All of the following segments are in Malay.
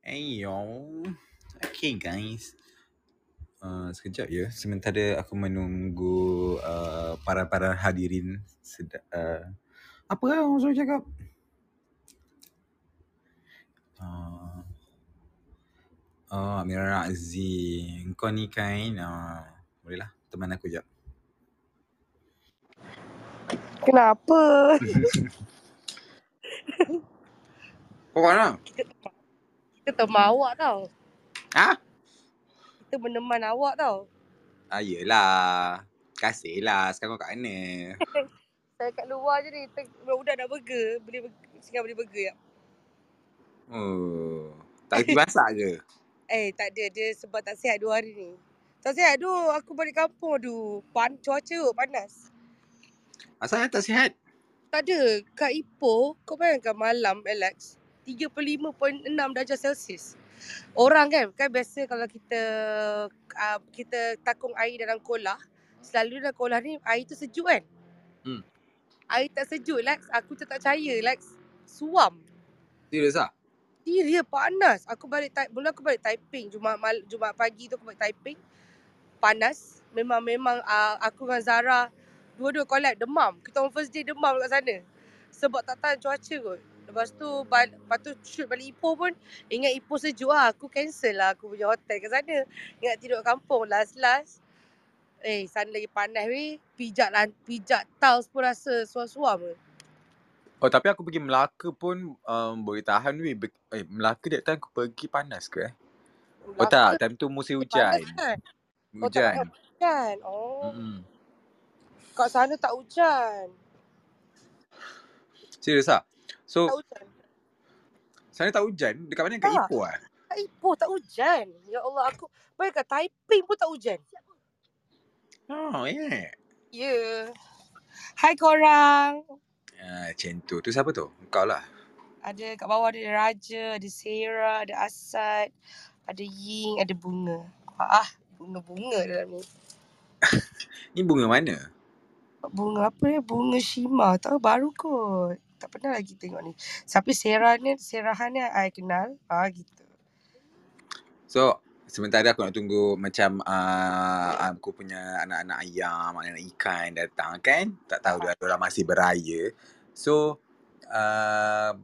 Ayo. Okay guys. Uh, sekejap ya. Sementara aku menunggu uh, para-para hadirin. Sedap, uh, apa lah orang suruh cakap? Uh, oh, Amira Azzi. Kau ni kan. Uh, boleh lah. Teman aku jap. Kenapa? Kau mana? kita, kita teman awak tau. Ha? Kita meneman awak tau. Ah, yelah. Kasih lah. Sekarang kau kat mana? Saya kat luar je ni. Budak nak burger. Boleh burger. Singgah boleh burger ya. Oh. Tak kerti masak ke? Eh tak ada. Dia sebab tak sihat dua hari ni. Tak sihat tu. Aku balik kampung tu. Pan, cuaca panas. Asalnya tak sihat? Tak ada. Kat Ipoh, kau bayangkan malam Alex. 35.6 darjah Celsius. Orang kan, kan biasa kalau kita uh, kita takung air dalam kolah, selalu dalam kolah ni air tu sejuk kan? Hmm. Air tak sejuk Lex, aku tak percaya Lex. Suam. Serius? Dia, dia panas. Aku balik mula aku balik Taiping Jumaat mal Jumaat pagi tu aku balik Taiping. Panas. Memang memang uh, aku dengan Zara dua-dua collab demam. Kita orang first day demam kat sana. Sebab tak tahan cuaca kot. Lepas tu bal- lepas tu shoot balik Ipoh pun ingat Ipoh sejuk lah. Aku cancel lah aku punya hotel kat sana. Ingat tidur kampung last last. Eh sana lagi panas weh. Pijak lan pijak tiles pun rasa suam-suam ke. Oh tapi aku pergi Melaka pun um, boleh tahan weh. Be- eh Melaka that time aku pergi panas ke eh? Oh tak, time tu musim hujan. Kan? Oh tak Hujan. hujan. Oh. Mm-mm. Kat sana tak hujan. Serius lah? Tak So hujan. sana tak hujan? Dekat mana? Kat Tak. Ipoh lah? Kat Ipoh tak hujan. Ya Allah aku bayangkan Taiping pun tak hujan. Oh yeah. Ya. Yeah. Hai korang. Ah, macam tu. Tu siapa tu? Kau lah. Ada kat bawah ada Raja, ada Sarah, ada Asad, ada Ying, ada Bunga. Ah, bunga-bunga dalam ni. Ni bunga mana? Bunga apa ni? Bunga Shima. Tahu baru kot. Tak pernah lagi tengok ni. Tapi Sarah ni, Sarahan ni I kenal. Ah gitu. So sementara aku nak tunggu macam uh, aku punya anak-anak ayam, anak-anak ikan datang kan. Tak tahu dia orang masih beraya. So uh,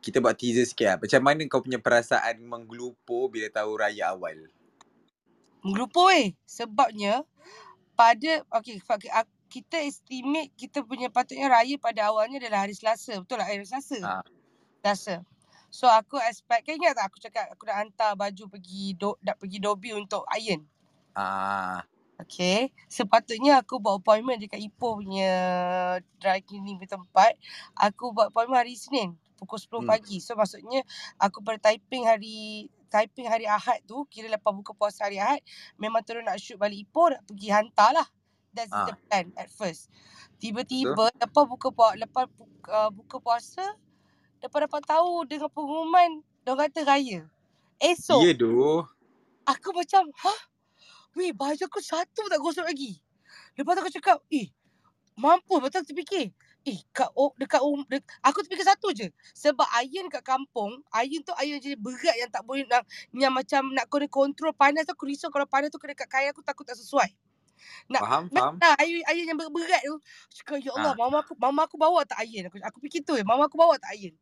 kita buat teaser sikit lah. Macam mana kau punya perasaan menggelupur bila tahu raya awal? Menggelupur eh. Sebabnya pada okay, fa- ak- kita estimate kita punya patutnya raya pada awalnya adalah hari Selasa. Betul tak? Hari Selasa. Ha. Selasa. So aku expect kan ingat tak aku cakap aku nak hantar baju pergi do, nak pergi Dobi untuk iron. Ah, Okay. Sepatutnya aku buat appointment dekat Ipoh punya dry cleaning punya tempat. Aku buat appointment hari Isnin pukul 10 Hmm. pagi. So maksudnya aku pada typing hari typing hari Ahad tu kira lepas buka puasa hari Ahad memang terus nak shoot balik Ipoh nak pergi hantar lah. That's Ah. the plan at first. Tiba-tiba lepas buka puasa lepas buka, uh, buka puasa lepas dapat tahu dengan pengumuman dia kata raya. Esok ya doh. aku macam hah Weh, baju aku satu tak gosok lagi. Lepas tu aku cakap, eh, mampu betul terfikir. Eh, kat, oh, dekat um, dek, aku terfikir satu je. Sebab iron kat kampung, iron tu iron je berat yang tak boleh nak, yang macam nak kena kontrol panas tu. Aku risau kalau panas tu kena kat kain aku takut tak sesuai. Nak, Faham, nak, faham. nak iron, iron yang berat tu. Cakap, ya Allah, Ah. mama aku mama aku bawa tak iron? Aku, aku fikir tu mama aku bawa tak iron?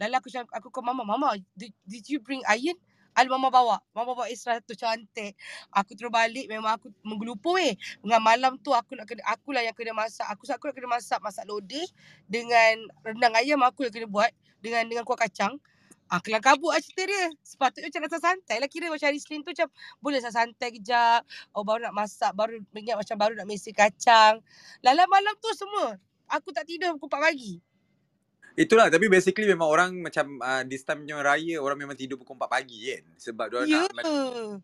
Lalu aku cakap, aku ke mama, mama, did, did you bring iron? Ada mama bawa. Mama bawa extra tu cantik. Aku terus balik memang aku menggelupur weh. Dengan malam tu aku nak kena akulah yang kena masak. Aku aku nak kena masak masak lodeh dengan rendang ayam aku yang kena buat dengan dengan kuah kacang. Ah kelang kabut lah cerita dia. Sepatutnya macam rasa santai lah kira macam hari Senin tu macam boleh rasa santai kejap. Oh baru nak masak, baru ingat macam baru nak mesi kacang. Lalang malam tu semua. Aku tak tidur pukul 4 pagi. Itulah tapi basically memang orang macam uh, this time punya raya orang memang tidur pukul 4 pagi kan. Sebab dia Ya. nak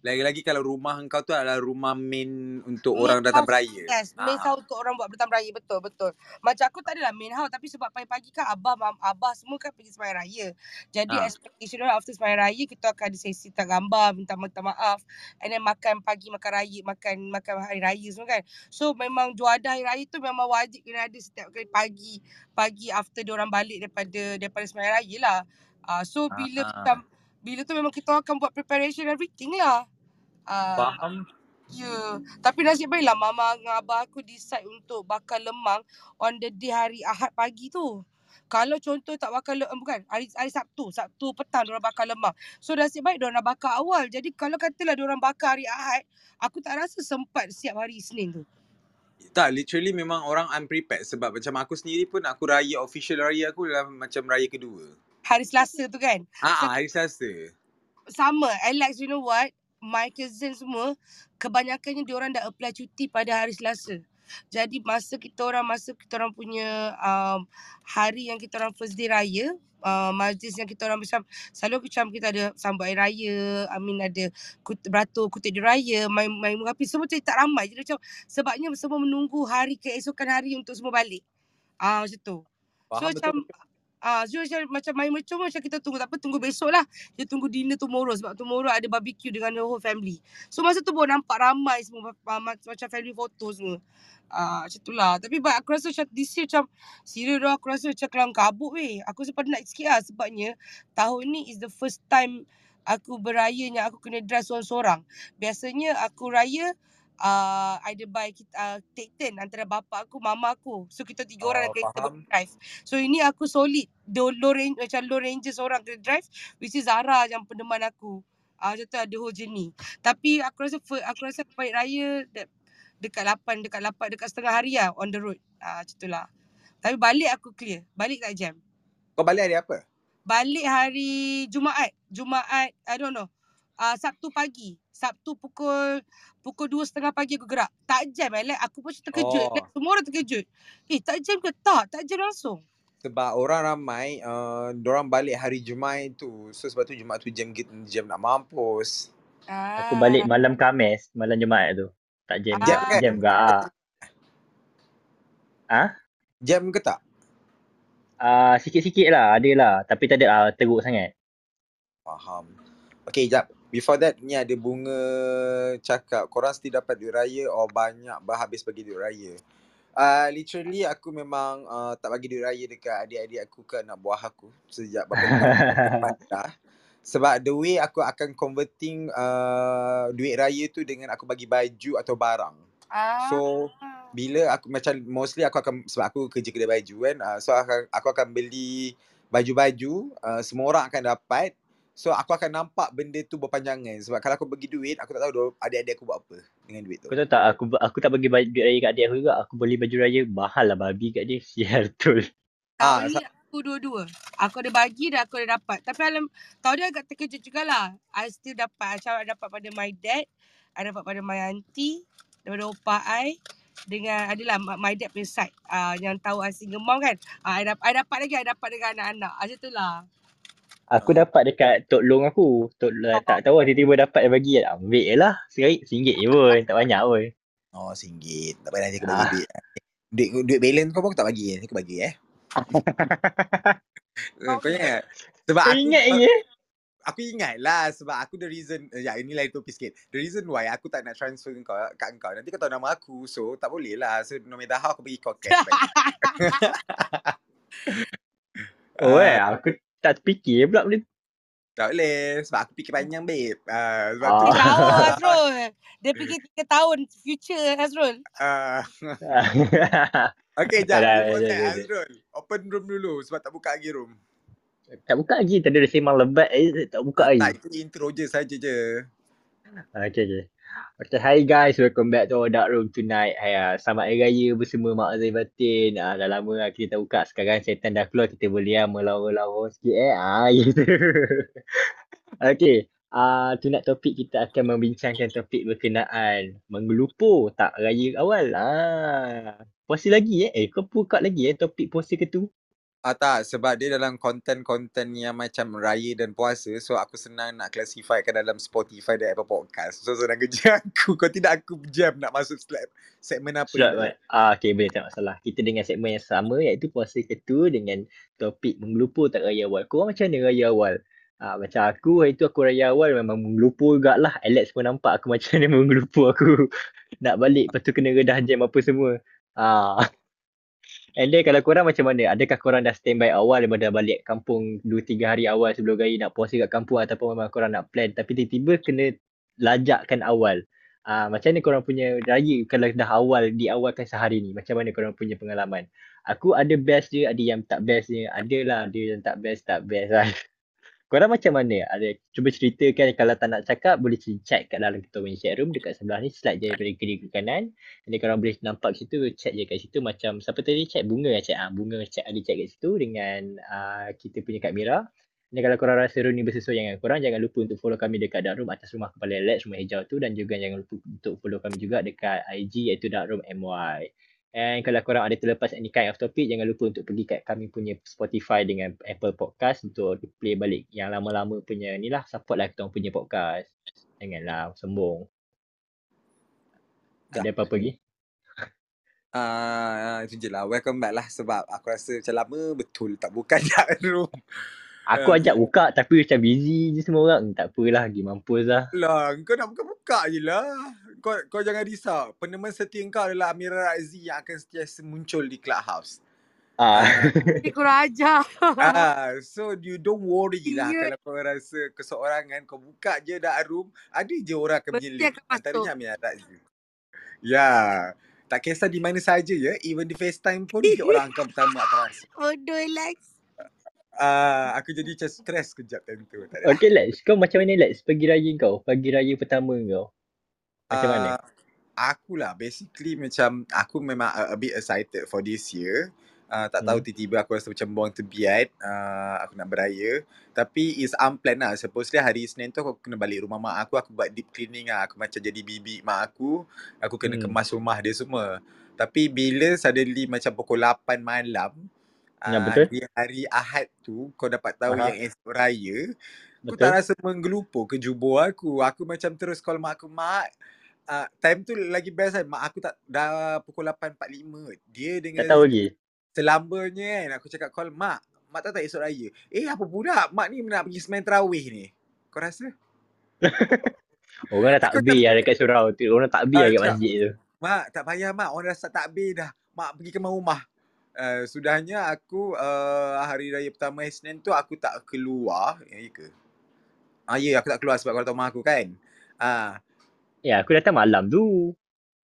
lagi-lagi kalau rumah engkau tu adalah rumah main untuk Main orang datang house, beraya. Yes, main Ah. house untuk orang buat bertambah raya betul betul. Macam aku tak adalah main house tapi sebab pagi-pagi kan abah mam abah semua kan pergi sembahyang raya. Jadi Ah. expectation orang after sembahyang raya kita akan ada sesi tak gambar, minta minta maaf and then makan pagi makan raya, makan makan hari raya semua kan. So memang juadah hari raya tu memang wajib kena ada setiap kali pagi pagi after dia orang balik daripada daripada sembahyang raya lah. Uh, so bila Ah. macam bila tu memang kita akan buat preparation everything lah. Uh, Faham? Ya, yeah. tapi nasib baiklah mama dengan abah aku decide untuk bakar lemang on the day hari Ahad pagi tu. Kalau contoh tak bakar lemang, bukan, hari, hari Sabtu, Sabtu petang diorang bakar lemang. So nasib baik diorang nak bakar awal. Jadi kalau katalah diorang bakar hari Ahad, aku tak rasa sempat siap hari Isnin tu. Tak, literally memang orang unprepared sebab macam aku sendiri pun aku raya official raya aku dalam macam raya kedua. Hari Selasa tu kan? Ah, ah, hari Selasa. Sama, Alex, you know what? My cousin semua, kebanyakannya diorang dah apply cuti pada hari Selasa. Jadi masa kita orang masa kita orang punya um, hari yang kita orang first day raya, uh, majlis yang kita orang macam selalu macam kita ada sambut air raya, I mean ada kut, beratur kutip di raya, main main mengapi semua tu tak ramai. Jadi macam sebabnya semua menunggu hari keesokan hari untuk semua balik. Ah uh, macam tu. Faham so betul. macam Ah, uh, so macam, main macam macam kita tunggu tak apa tunggu besok lah. Dia tunggu dinner tomorrow sebab tomorrow ada barbecue dengan the whole family. So masa tu baru nampak ramai semua uh, macam family photo semua. Ah, uh, macam tu lah. Tapi but, aku rasa macam this year macam serius dah aku rasa macam kelang kabut weh. Aku rasa penat sikit lah sebabnya tahun ni is the first time aku beraya yang aku kena drive seorang-seorang. Biasanya aku raya uh, either by kita uh, take turn antara bapa aku, mama aku. So kita tiga orang Oh, oh, kita faham. drive. So ini aku solid. Low, low range macam low ranger seorang kena drive which is Zara yang pendeman aku. Ah uh, macam tu ada whole journey. Tapi aku rasa aku rasa baik raya de- dekat 8 dekat 8 dekat setengah hari lah on the road. Ah uh, macam tu lah. Tapi balik aku clear. Balik tak jam. Kau balik hari apa? Balik hari Jumaat. Jumaat I don't know. Uh, Sabtu pagi. Sabtu pukul pukul dua setengah pagi aku gerak. Tak jam eh. Like, aku pun terkejut. Oh. Like, semua orang terkejut. Eh tak jam ke? Tak. Tak jam langsung. Sebab orang ramai, uh, orang balik hari Jumaat tu. So sebab tu Jumaat tu jam jam nak mampus. Ah. Aku balik malam Khamis, malam Jumaat tu. Tak jam. Jam kan? Jam ke? Ah. Ha? Jam ke tak? Ah, sikit-sikit lah, ada lah. Tapi tak ada ah, teruk sangat. Faham. Okay, jap. Before that, ni ada bunga cakap, korang still dapat duit raya or banyak berhabis bagi duit raya? Uh, literally aku memang uh, tak bagi duit raya dekat adik-adik aku ke anak buah aku sejak beberapa tahun dah. Sebab the way aku akan converting uh, duit raya tu dengan aku bagi baju atau barang. Ah. So bila aku macam mostly aku akan sebab aku kerja kedai baju kan uh, so aku, aku akan beli baju-baju uh, semua orang akan dapat so aku akan nampak benda tu berpanjangan sebab kalau aku bagi duit aku tak tahu dia- adik-adik aku buat apa dengan duit tu Kau tahu tak, aku aku tak bagi baju duit raya kat adik aku juga. Aku beli baju raya mahal lah babi kat dia. Sial betul. Ah, ni aku dua-dua. Aku ada bagi dan aku ada dapat. Tapi alam, tahun ni agak terkejut jugalah. I still dapat. Macam I dapat pada my dad. I dapat pada my auntie. Daripada opa I. Dengan adalah my my dad punya side. Uh, yang tahu I single mom kan. Uh, I, dapat, I dapat lagi. I dapat dengan anak-anak. Macam tu lah. Aku dapat dekat Tok Long aku. Tok Long, tak tahu tiba-tiba dapat dia bagi. Ambil je lah. Sekarang RM1 je pun. Tak banyak pun. oh singgit tak payah nanti aku bagi Ah. duit duit duit balance kau pun aku tak bagi nanti aku bagi eh kau ingat sebab Kau aku ingat je. aku ingat lah sebab aku the reason eh, ya ini lain topik sikit the reason why aku tak nak transfer kau kat kau nanti kau tahu nama aku so tak boleh lah so no matter how aku bagi kau cash Oh eh, aku tak terfikir pula benda tu. tak boleh sebab aku fikir panjang babe uh, sebab tu Ah. Tiga tahun Azrul. Dia fikir tiga tahun future Azrul. uh, okay jap Dah, dah, that dah, dah. Azrul open room dulu sebab tak buka lagi room tak buka lagi. Tadi ada sembang lebat eh. Tak buka tak lagi. itu intro je saja je Okay, okay. Okay, hi guys. Welcome back to dark room tonight. Hai, uh, selamat Hari Raya bersama Mak Azai Batin. Uh, dah lama lah kita tak buka. Sekarang setan dah keluar. Kita boleh uh, melawa-lawa sikit eh. Ah, gitu. okay. Uh, tonight topik kita akan membincangkan topik berkenaan menggelupur tak raya awal. Ah, puasa lagi eh? Eh, kau buka lagi eh topik puasa ke tu? Ah tak, sebab dia dalam konten-konten yang macam raya dan puasa So aku senang nak classifykan dalam Spotify dan Apple Podcast So senang kerja aku, kau tidak aku jam nak masuk slap segmen apa Slot, ni Mat. Ah, okay, boleh tak masalah. Kita dengan segmen yang sama iaitu puasa ketua dengan topik menggelupur tak raya awal. Korang macam mana raya awal? Ah, macam aku, hari tu aku raya awal memang menggelupur jugalah. Alex pun nampak aku macam mana menggelupur aku. Nak balik, lepas tu kena redah jam apa semua. Ah. And then kalau korang macam mana? Adakah korang dah standby awal daripada balik kampung 2-3 hari awal sebelum raya nak puasa kat kampung ataupun memang korang nak plan tapi tiba-tiba kena lajakkan awal. Uh, macam mana korang punya raya kalau dah awal diawalkan sehari ni? Macam mana korang punya pengalaman? Aku ada best je, ada yang tak best je. Ada lah ada yang tak best, tak best lah. Korang macam mana? Ada cuba ceritakan kalau tak nak cakap boleh chat kat dalam kita punya chat room dekat sebelah ni slide je daripada kiri ke kanan. Jadi korang boleh nampak situ chat je kat situ macam siapa tadi chat bunga ya chat ah bunga chat ada chat kat situ dengan uh, kita punya Kak Mira. Dan kalau korang rasa room ni bersesuai dengan korang jangan lupa untuk follow kami dekat dark room atas rumah kepala Alex rumah hijau tu dan juga jangan lupa untuk follow kami juga dekat IG iaitu dark room MY. And kalau korang ada terlepas any kind of topic, jangan lupa untuk pergi kat kami punya Spotify dengan Apple Podcast untuk play balik yang lama-lama punya ni lah. Support lah kita punya podcast. Janganlah sombong. Ada apa-apa lagi? Ah, uh, itu je lah. Welcome back lah sebab aku rasa macam lama betul tak buka dark room. Aku ajak buka tapi macam busy je semua orang. Tak apalah, pergi mampus lah. Lah, kau nak buka-buka je lah. Kau, kau jangan risau. Peneman setia kau adalah Amira Razi yang akan sentiasa muncul di Clubhouse. Ah. Dia kurang ajar. Ah, so you don't worry lah kalau kau rasa keseorangan kau buka je dark room, ada je orang akan menyelip. Antaranya Amira Razi. Ya. Tak kisah di mana saja ya, even di FaceTime pun dia orang akan pertama akan masuk. Bodoh Lex. Ah, aku jadi macam stres kejap time tu. Tak. Okay Lex, kau macam mana Lex pagi raya kau? Pagi raya pertama kau? Macam mana? Ah, Aku lah basically macam aku memang a, a bit excited for this year. Uh, tak tahu Hmm. tiba-tiba aku rasa macam born to be at uh, aku nak beraya tapi is unplanned lah supposedly hari Isnin tu aku kena balik rumah mak aku aku buat deep cleaning lah aku macam jadi bibi mak aku aku kena Hmm. kemas rumah dia semua tapi bila suddenly macam pukul 8 malam Ya, uh, betul. di hari Ahad tu kau dapat tahu Aha. yang esok raya aku Betul. tak rasa menggelupur ke jubur aku aku macam terus call mak aku mak uh, time tu lagi best kan mak aku tak dah pukul 8.45 dia Tak dengan tahu lagi. selambanya kan aku cakap call mak mak tahu tak esok raya eh apa pula mak ni nak pergi semain terawih ni kau rasa Orang dah aku takbir lah dekat surau tu. Orang takbir ah, lah kat masjid tu. mak tak payah mak orang dah start takbir dah mak pergi ke rumah uh, sudahnya aku uh, hari raya pertama Isnin tu aku tak keluar. Ya ke? Ah ya aku tak keluar sebab kau tahu mak aku kan? Ah. Ya, aku datang malam tu.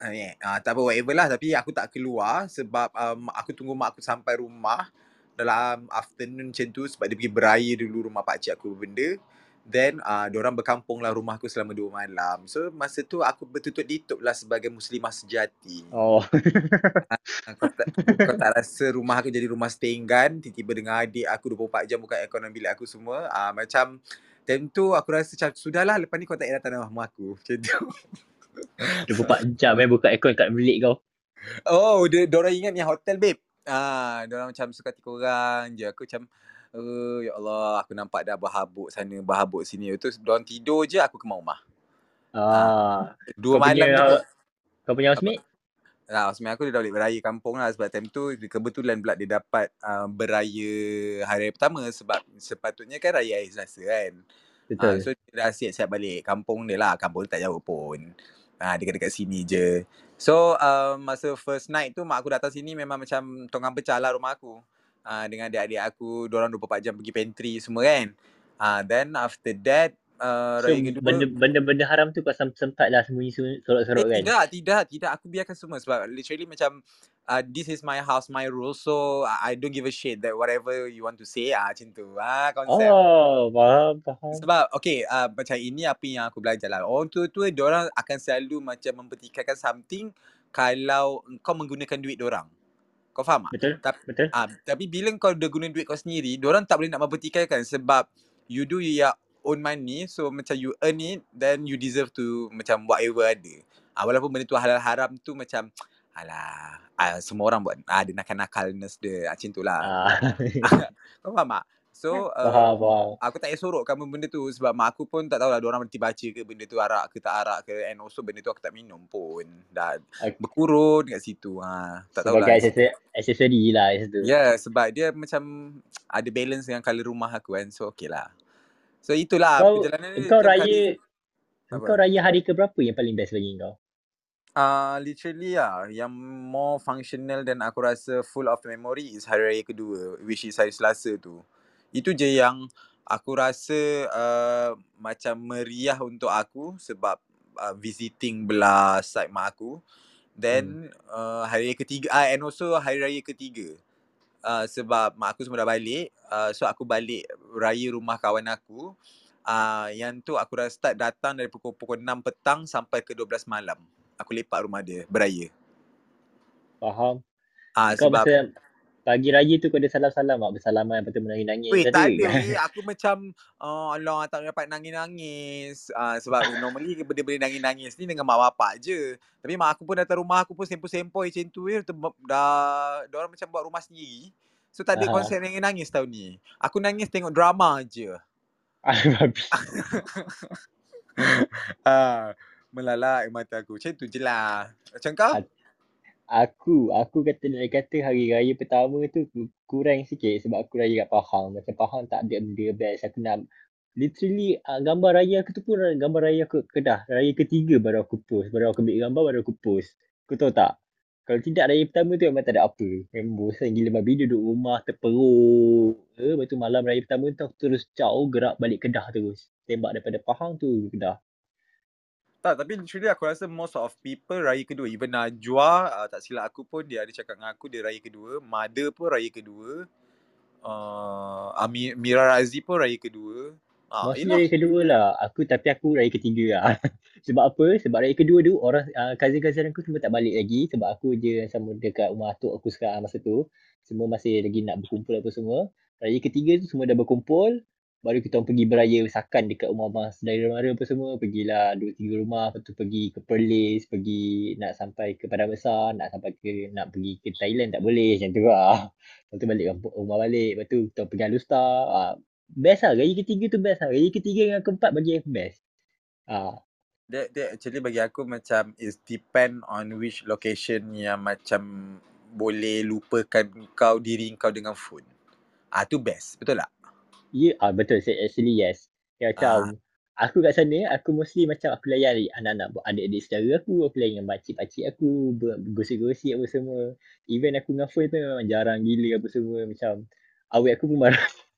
Ah, yeah. ah, tak apa whatever lah. Tapi aku tak keluar sebab um, aku tunggu mak aku sampai rumah dalam afternoon macam tu sebab dia pergi beraya dulu rumah pak cik aku benda then uh, diorang berkampung lah rumah aku selama dua malam so masa tu aku bertutup ditup lah sebagai muslimah sejati Oh. Ah, kau tak, kau tak rasa rumah aku jadi rumah setinggan tiba-tiba dengan adik aku 24 jam buka aircon dalam bilik aku semua uh, macam time tu aku rasa macam sudahlah lepas ni kau tak payah datang rumah aku macam tu 24 jam eh buka aircon kat bilik kau. Oh, dia orang ingat ni hotel babe. Ah, orang macam suka hati korang je. Aku macam Oh, ya Allah, aku nampak dah berhabuk sana, berhabuk sini. Itu diorang tidur je, aku ke rumah. Ah, Ah, dua kau malam punya tu. kau punya housemate? Lah, sebenarnya aku dia dah balik beraya kampung lah. Sebab time tu, kebetulan pula dia dapat uh, beraya hari pertama. Sebab sepatutnya kan raya air selasa kan. Betul. so, dia dah siap-siap balik kampung dia lah. Kampung dia tak jauh pun. Ah, dekat-dekat sini je. So, uh, masa first night tu, mak aku datang sini memang macam tonggang pecah lah rumah aku. Uh, dengan adik-adik aku, diorang 24 jam pergi pantry semua kan. Uh, then after that, uh, So raya kedua, benda benda-benda haram tu kau sem- sempat lah sembunyi sorok-sorok Eh kan? tidak, tidak, tidak. Aku biarkan semua sebab literally macam uh, this is my house, my rules. So I don't give a shit that whatever you want to say ah macam tu. Ah konsep. Oh, faham, faham. Sebab okay uh, macam ini apa yang aku belajar lah. Orang tua-tua diorang akan selalu macam mempertikaikan something kalau kau menggunakan duit diorang. Kau faham tak? Betul? Tapi, Betul? ah, tapi bila kau dah guna duit kau sendiri, diorang tak boleh nak mempertikaikan sebab you do your own money so macam you earn it then you deserve to macam whatever ada. Ah, walaupun benda tu halal haram tu macam alah ah, semua orang buat ah, ada nakal-nakalness dia macam tu lah. Ah, kau faham tak? So uh, faham, faham. aku tak payah sorokkan benda tu sebab mak aku pun tak tahulah diorang berhenti baca ke benda tu arak ke tak arak ke and also benda tu aku tak minum pun. Dah Okay. berkurun kat situ. Ha, tak tahulah. Sebagai lah kat situ. Ya, yeah, sebab dia macam ada balance dengan colour rumah aku kan. So okay lah. So itulah Kau perjalanan kau raya kali. kau raya hari ke berapa yang paling best bagi kau? Uh, literally lah, yang more functional dan aku rasa full of memory is hari raya kedua, which is hari Selasa tu. Itu je yang aku rasa uh, macam meriah untuk aku sebab uh, visiting belah side mak aku. Then uh, hari raya ketiga, uh, and also hari raya ketiga. Uh, sebab mak aku semua dah balik, uh, so aku balik raya rumah kawan aku. Uh, yang tu aku dah start datang dari pukul pukul 6 petang sampai ke 12 malam aku lepak rumah dia beraya. Faham. Ah Kau sebab masa pagi raya tu kau ada salam-salam tak? Bersalaman lepas tu menangis-nangis. Weh, tak ada. weh. Aku macam oh, Allah tak dapat nangis-nangis. Ah sebab normally benda-benda nangis-nangis ni dengan mak bapak je. Tapi mak aku pun datang rumah aku pun sempoi-sempoi macam tu eh. Dah, dah orang macam buat rumah sendiri. So tak ada Aha. konsep nangis-nangis tahun ni. Aku nangis tengok drama je. Babi. ah, melalak mata aku. Macam tu je lah. Macam kau? Aku, aku kata nak kata hari raya pertama tu ku- kurang sikit sebab aku raya kat Pahang. Macam Pahang tak ada benda best. Aku nak literally uh, gambar raya aku tu pun gambar raya aku Kedah. Raya ketiga baru aku post. Baru aku ambil gambar baru aku post. Kau tahu tak? Kalau tidak raya pertama tu memang tak ada apa. Memang bosan gila babi duduk rumah terperuk. Eh, lepas tu malam raya pertama tu aku terus jauh gerak balik Kedah terus. Tembak daripada Pahang tu Kedah. Tak, tapi literally aku rasa most of people raya kedua. Even Najwa, uh, tak silap aku pun dia ada cakap dengan aku dia raya kedua. Mother pun raya kedua. Uh, Ami, Mira Razi pun raya kedua. Ah, Mostly you know. raya kedua lah. Aku tapi aku raya ketiga lah. sebab apa? Sebab raya kedua tu orang uh, cousin-cousin aku semua tak balik lagi sebab aku je sama dekat rumah atuk aku sekarang masa tu. Semua masih lagi nak berkumpul apa semua. Raya ketiga tu semua dah berkumpul. Baru kita pergi beraya sakan dekat rumah abang saudara mara apa semua. Pergilah dua tiga rumah. Lepas tu pergi ke Perlis. Pergi nak sampai ke Padang Besar. Nak sampai ke nak pergi ke Thailand tak boleh. Macam tu lah. Lepas tu balik rumah balik. Lepas tu kita pergi Alustar. Ah, best lah. Raya ketiga tu best lah. Raya ketiga dengan keempat bagi aku best. Ah, That, that actually bagi aku macam is depend on which location yang macam boleh lupakan kau diri kau dengan phone. Ah tu best, betul tak? Ya, ah, betul. Say, actually yes. Ya, macam aku kat sana, aku mostly macam aku layan anak-anak adik-adik saudara aku. Aku layan dengan pakcik-pakcik aku. ber- Bergosip-gosip apa semua. Even aku dengan phone tu memang jarang gila apa semua. Macam awet aku pun marah.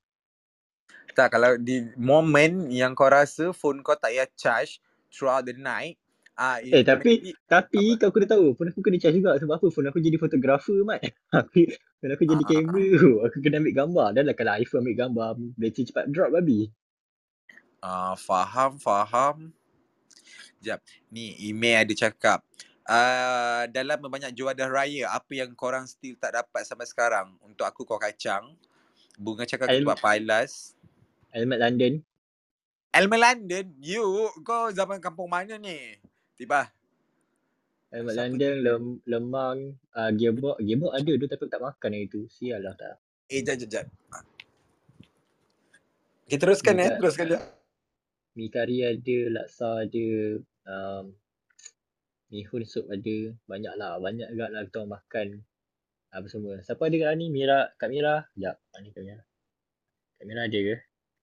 Tak, kalau di moment yang kau rasa phone kau tak payah charge throughout the night, ah Eh, tapi tapi kau kena tahu, phone aku kena charge juga. Sebab apa? Phone aku jadi fotografer, Mat. Aku, phone aku jadi Ah. kamera. Aku kena ambil gambar. Dan lah kalau iPhone ambil gambar, bateri cepat drop babi. Ah, faham, faham. Sekejap. Ni email ada cakap. Uh, dalam banyak juadah raya, apa yang korang still tak dapat sampai sekarang? Untuk aku kau kacang. Bunga cakap Al- ketupat palas. Helmet London. Elma London, you kau zaman kampung mana ni? Tiba. Helmet Siapa London, lem, lemang, uh, gearbox. Gearbox ada tu tapi aku tak makan hari tu. Sial lah tak. Eh, jap, jap, jap. Okay, teruskan eh. Dekat- Teruskan je. Mi kari ada, laksa ada, um, mi hun sup ada. Banyak lah. Banyak juga lah kita makan. Apa semua. Siapa ada kat ni? Mira, Kak Mira. Sekejap. Mana Kak Mira? Kak Mira ada ke?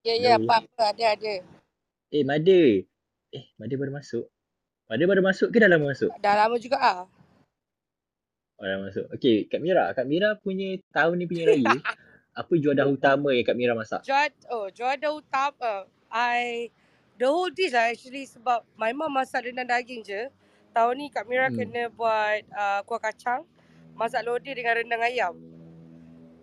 Ya, ya, Hello. apa-apa. Ada, ada. Eh, Mada. Eh, Mada baru masuk. Mada baru masuk ke dah lama masuk? Dah lama juga ah. Oh, dah masuk. Okay, Kak Mira. Kak Mira punya tahun ni punya raya. apa juadah utama yang Kak Mira masak? Jual, oh, jual ada utama. I, the whole dish lah actually sebab my mom masak rendang daging je. Tahun ni Kak Mira Hmm. kena buat uh, kuah kacang. Masak lodeh dengan rendang ayam.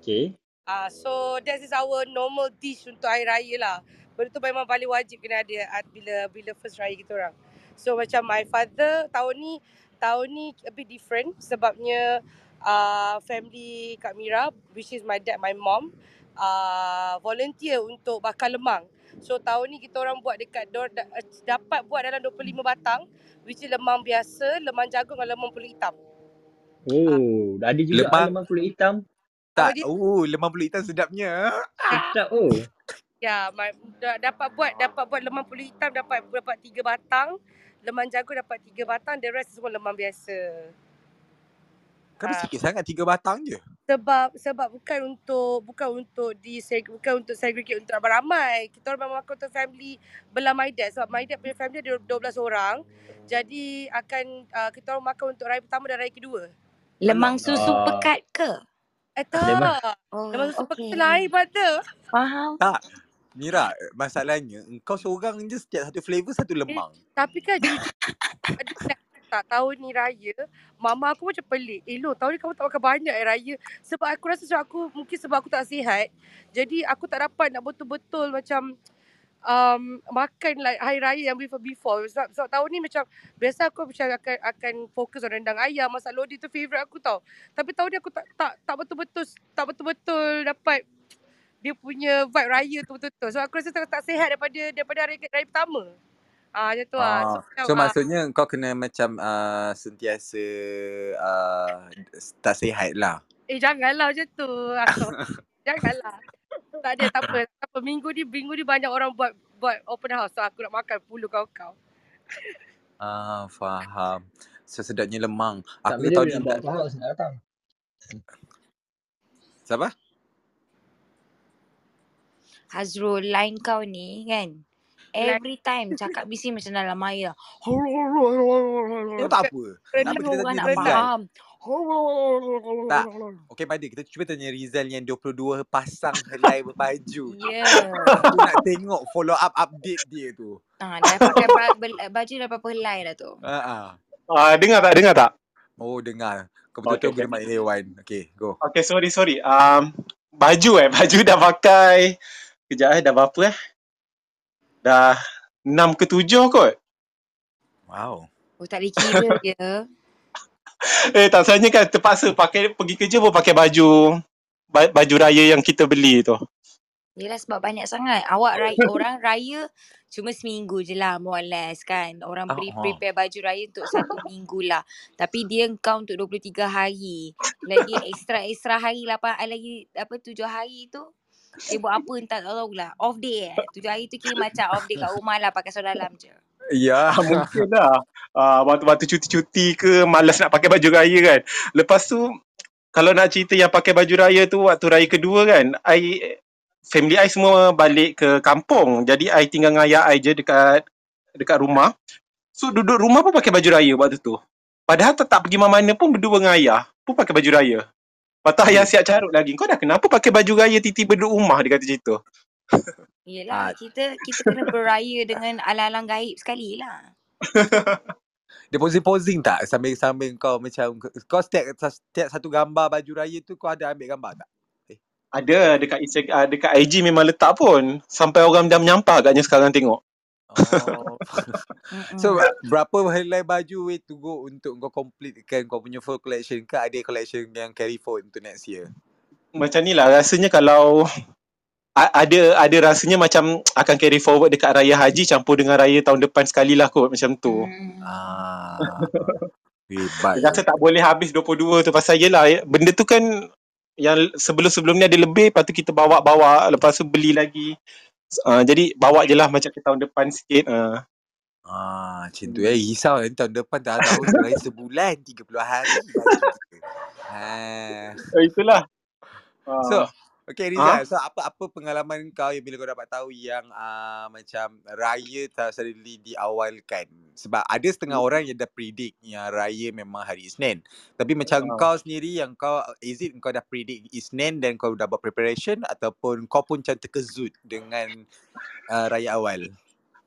Okay. Ah, so that is our normal dish untuk hari raya lah. Benda tu memang paling wajib kena ada ah, bila bila first raya kita orang. So macam my father tahun ni tahun ni a bit different sebabnya uh, family Kak Mira which is my dad, my mom uh, volunteer untuk bakar lemang. So tahun ni kita orang buat dekat dor, uh, dapat buat dalam 25 batang which is lemang biasa, lemang jagung dan lemang pulut hitam. Oh, ada juga Lemang- lemang, kulit hitam. Tak, dia? oh, lemang pulut hitam sedapnya. Sedap oh. Ya, dapat buat dapat buat lemang pulut hitam dapat dapat tiga batang, lemang jagung dapat tiga batang, the rest semua lemang biasa. Kenapa Ah. sikit sangat tiga batang je? sebab sebab bukan untuk bukan untuk di bukan untuk segregate untuk ramai-ramai. Kita orang memang makan untuk family belah my dad sebab my dad punya family ada 12 orang. Jadi akan uh, kita orang makan untuk raya pertama dan raya kedua. Lemang susu Ah. pekat ke? Eh tak. Lemang. Oh, Lemang susu okey. pekat lain pada. Faham. Tak. Mira, masalahnya engkau seorang je setiap satu flavor satu lemang. Tapi kan jujur ada tak, tahun ni raya mama aku macam pelik. Eh Lo tahun ni kamu tak makan banyak eh raya. Sebab aku rasa macam aku mungkin sebab aku tak sihat. Jadi aku tak dapat nak betul-betul macam um, makan like hari raya yang before before. Sebab, sebab tahun ni macam biasa aku macam akan akan fokus on rendang ayam, masak lodi tu favourite aku tau. Tapi tahun ni aku tak tak tak betul-betul tak betul-betul dapat dia punya vibe raya tu betul-betul. So aku rasa tak, tak sihat daripada daripada hari raya pertama. Ah macam tu ah. Ah, macam, so ah, maksudnya kau kena macam uh, sentiasa uh, tak sihat lah. Eh janganlah macam tu. Janganlah. Tak ada tak apa. Tak apa. Minggu ni minggu ni banyak orang buat buat open house. So aku nak makan puluh kau-kau. Ah, faham. So sedapnya lemang. Tak Aku bila tahu dia nak datang. Siapa? Hazrul, line kau ni kan. Line- Every time cakap mesti macam dalam air. Oh tak apa. Tak apa Rendah kita orang tanya nak Rizal. faham. Tak. Okey Padi, kita cuba tanya Rizal yang 22 pasang helai berbaju. Ya. Aku nak tengok follow up update dia tu. Ah, dah pakai ba- bel- baju dah berapa helai dah tu. Ha ah. Ah, dengar tak? Dengar tak? Oh dengar. Kau betul-betul Okay, okay, mak hewan. Okay, go. Okay, sorry, sorry. Um, baju eh. Baju dah pakai. Kejap eh, dah berapa eh? Dah 6 ke 7 kot. Wow. Oh tak boleh kira dia. Eh, tak sebenarnya kan terpaksa pakai pergi kerja pun pakai baju ba- baju raya yang kita beli tu. Yelah sebab banyak sangat. Awak raya, orang raya cuma seminggu je lah more or less kan. Orang pre Ah, ah. prepare baju raya untuk satu minggu lah. Tapi dia kau untuk 23 hari. Lagi extra-extra hari 8 lagi apa 7 hari tu. Dia buat apa entah tak tahu lah. Off day eh. 7 hari tu kira macam off day kat rumah lah pakai seluar dalam je. Ya. Mungkin lah. Ah, waktu-waktu cuti-cuti ke malas nak pakai baju raya kan. Lepas tu kalau nak cerita yang pakai baju raya tu waktu raya kedua kan, I family I semua balik ke kampung. Jadi I tinggal dengan ayah I je dekat dekat rumah. So duduk rumah pun pakai baju raya waktu tu. Padahal tak, tak pergi mana-mana pun berdua dengan ayah pun pakai baju raya. Tu ayah siap carut lagi. Kau dah kenapa pakai baju raya tiba-tiba duduk rumah dia kata tu. Yelah Ah. kita kita kena beraya dengan alang-alang gaib sekali lah. Dia posing-posing tak sambil-sambil kau macam kau setiap, setiap satu gambar baju raya tu kau ada ambil gambar tak? Ada dekat Instagram, uh, dekat IG memang letak pun. Sampai orang dah menyampah agaknya sekarang tengok. Oh. So berapa helai baju way to go untuk kau completekan kau punya full collection ke ada collection yang carry forward untuk next year? Macam ni lah rasanya kalau ada ada rasanya macam akan carry forward dekat raya haji campur dengan raya tahun depan sekali lah kot macam tu. Ah. Hebat. Rasa tak boleh habis 22 tu pasal yelah ya, benda tu kan yang sebelum-sebelum ni ada lebih lepas tu kita bawa-bawa lepas tu beli lagi. Uh, jadi bawa je lah macam ke tahun depan sikit. Uh. Ah, macam tu eh. Risau kan tahun depan tak tahu selain sebulan 30 hari. Ha. Uh, itulah. Uh, So, okay Rizal. So, apa-apa pengalaman kau yang bila kau dapat tahu yang uh, macam raya tak suddenly diawalkan? Sebab ada setengah orang yang dah predict yang raya memang hari Isnin. Tapi macam Ah. kau sendiri yang kau, is it kau dah predict Isnin dan kau dah buat preparation ataupun kau pun macam terkejut dengan uh, raya awal?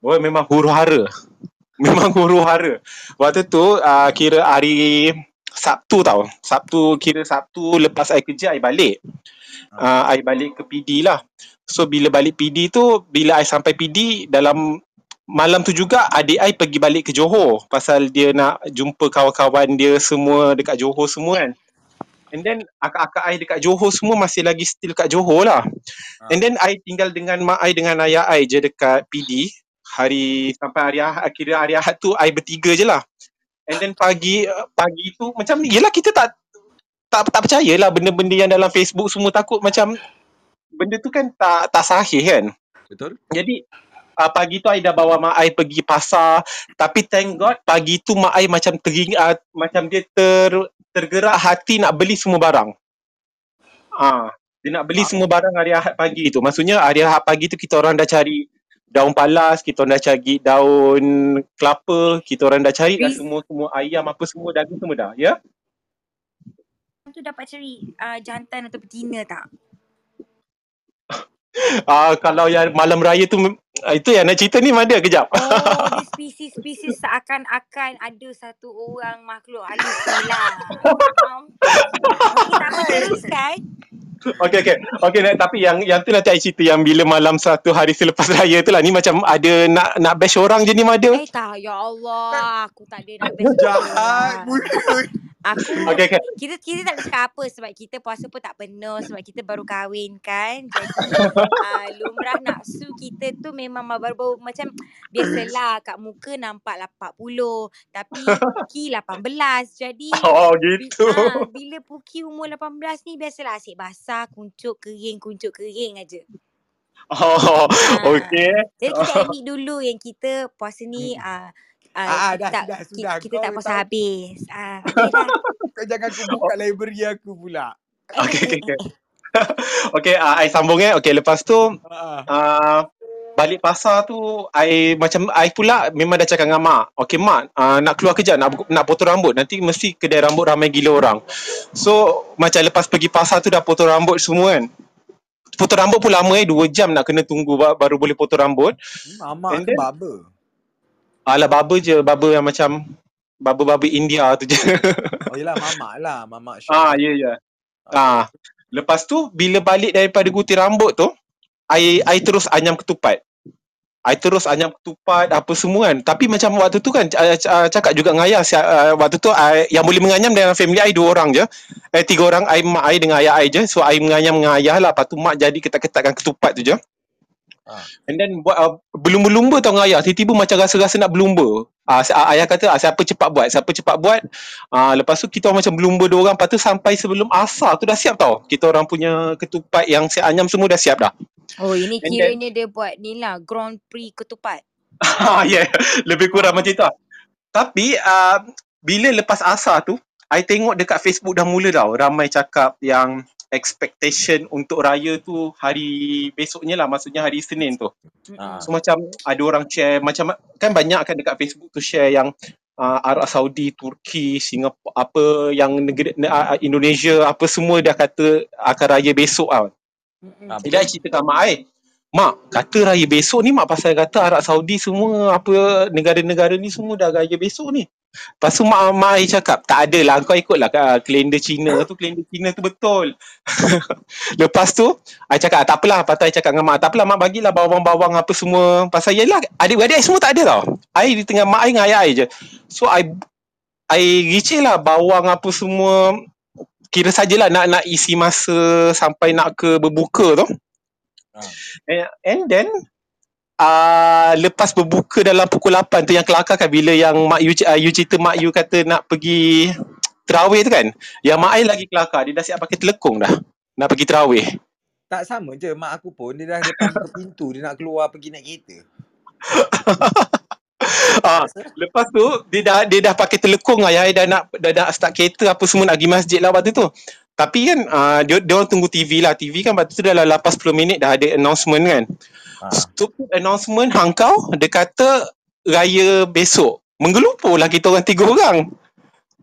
Oh memang huru hara. Memang huru hara. Waktu tu uh, kira hari Sabtu tau. Sabtu kira Sabtu lepas I kerja I balik. Uh, I balik ke PD lah. So bila balik PD tu bila I sampai PD dalam malam tu juga adik I pergi balik ke Johor pasal dia nak jumpa kawan-kawan dia semua dekat Johor semua kan. And then akak-akak I dekat Johor semua masih lagi still kat Johor lah. And then I tinggal dengan mak I dengan ayah I je dekat PD hari sampai hari Ahad kira hari Ahad tu I bertiga je lah. And then pagi pagi tu macam yelah kita tak tak tak percayalah benda-benda yang dalam Facebook semua takut macam benda tu kan tak tak sahih kan. Betul? Jadi uh, pagi tu I dah bawa mak I pergi pasar tapi thank God pagi tu mak I macam tering uh, macam dia ter tergerak hati nak beli semua barang. Ah, dia nak beli semua barang hari Ahad pagi tu. Maksudnya hari Ahad pagi tu kita orang dah cari daun palas, kita orang dah cari daun kelapa, kita orang dah cari dah Riz- semua semua ayam apa semua daging semua dah, ya? Tu dapat cari uh, jantan atau betina tak? Ah kalau yang malam raya tu ah, itu yang nak cerita ni mana kejap. Oh, dia spesies-spesies seakan-akan ada satu orang makhluk halus ni lah. Faham? Okey, tak apa teruskan. Okey okey. Okey nak- tapi yang yang tu nanti I cerita yang bila malam satu hari selepas raya tu lah ni macam ada nak nak bash orang je ni Mada. Eh tak, ya Allah. Aku tak ada nak best Jahat. Aku Okey okey. kita kita tak cakap apa sebab kita puasa pun tak penuh sebab kita baru kahwin kan. Jadi uh, lumrah nafsu kita tu memang baru-baru macam biasalah kat muka nampak lah 40 tapi Puki 18. Jadi Oh gitu. ah, bila Puki umur 18 ni biasalah asyik basah, kuncup kering, kuncup kering aja. Oh Ah. okey. Jadi kita admit dulu yang kita puasa ni ah Ah, ah, ah, kita dah, tak sudah, ki- sudah. kita Kau tak puasa tahu. habis. Ah, dah. Kau jangan aku buka library aku pula. Okey okey okey. Okey, ah I sambung eh. Okey lepas tu Ah. uh, balik pasar tu I macam I pula memang dah cakap dengan mak. Okey mak, uh, nak keluar kerja nak nak potong rambut. Nanti mesti kedai rambut ramai gila orang. So macam lepas pergi pasar tu dah potong rambut semua kan. Potong rambut pun lama eh 2 jam nak kena tunggu ba- baru boleh potong rambut. Hmm, Mama And ke baba? Alah barber je, barber yang macam barber-barber India tu je. Oh yelah mama lah. Mama shop. ah ya ya. Ah, lepas tu bila balik daripada gunting rambut tu, I I terus anyam ketupat. I terus anyam ketupat apa semua kan. Tapi macam waktu tu kan uh, cakap juga dengan ayah uh, waktu tu I, yang boleh menganyam dalam family I dua orang je. Eh tiga orang I mak I dengan ayah I je. So I menganyam dengan ayah lah. Lepas tu mak jadi ketat-ketatkan ketupat tu je. Ah. And then buat uh, berlumba-lumba tau dengan ayah. Tiba-tiba macam rasa-rasa nak berlumba. Ah ah, ayah kata ah, siapa cepat buat, siapa cepat buat. Ah lepas tu kita orang macam berlumba dua orang. Lepas tu sampai sebelum asar tu dah siap tau. Kita orang punya ketupat yang si anyam semua dah siap dah. Oh ini And then- kiranya dia buat ni lah Grand Prix ketupat. Ah, ya, yeah. lebih kurang macam tu lah. Tapi uh, bila lepas asar tu, I tengok dekat Facebook dah mula tau. Ramai cakap yang expectation untuk raya tu hari besoknya lah. Maksudnya hari Senin tu. Ah. So macam ada orang share, macam kan banyak kan dekat Facebook tu share yang uh, Arab Saudi, Turki, Singapura, apa yang negeri uh, Indonesia, apa semua dah kata akan raya besok tau. Mm-mm. Ah, Jadi I cerita kat mak I Mak, kata raya besok ni mak pasal kata Arab Saudi semua apa negara-negara ni semua dah raya besok ni. Lepas tu mak, mak I cakap, tak ada lah kau ikutlah uh, kalender Cina tu, kalender Cina tu betul. Lepas tu, I cakap tak apalah, lepas tu I cakap dengan mak, tak apalah mak bagilah bawang-bawang apa semua. Pasal yelah adik-beradik I semua tak ada tau. I di tengah mak I dengan ayah I je. So I I ricik lah bawang apa semua kira sajalah nak nak isi masa sampai nak ke berbuka tu. Ah. And, and then uh, lepas berbuka dalam pukul 8 tu yang kelakar kan bila yang mak you, uh, you cerita mak you kata nak pergi terawih tu kan. Yang mak I lagi kelakar dia dah siap pakai telekung dah nak pergi terawih. Tak sama je mak aku pun dia dah depan pintu dia nak keluar pergi naik kereta. Ah, lepas tu dia dah dia dah pakai telekung ayah dah nak dah nak start kereta apa semua nak pergi masjid lah waktu tu. Tapi kan uh, dia, dia orang tunggu TV lah. TV kan waktu tu dalam 8-10 minit dah ada announcement kan. Ah. Stupid announcement hangkau dia kata raya besok. Menggelupur lah kita orang tiga orang.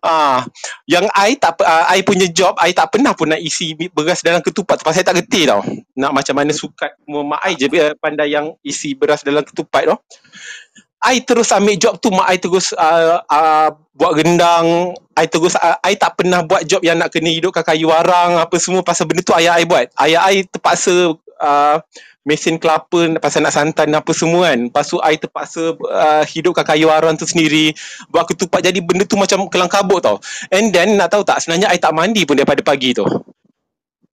Ah, yang I tak uh, I punya job I tak pernah pun nak isi beras dalam ketupat tu pasal I tak reti tau. Nak macam mana sukat mak I je eh, pandai yang isi beras dalam ketupat tu. I terus ambil job tu mak I terus uh, uh, buat rendang I terus uh, I tak pernah buat job yang nak kena hidupkan kayu arang apa semua. Pasal benda tu ayah I buat. Ayah I terpaksa uh, mesin kelapa pasal nak santan apa semua kan. Lepas tu I terpaksa uh, hidupkan kayu arang tu sendiri. Buat ketupat jadi benda tu macam kelang kabut tau. And then nak tahu tak sebenarnya I tak mandi pun daripada pagi tu.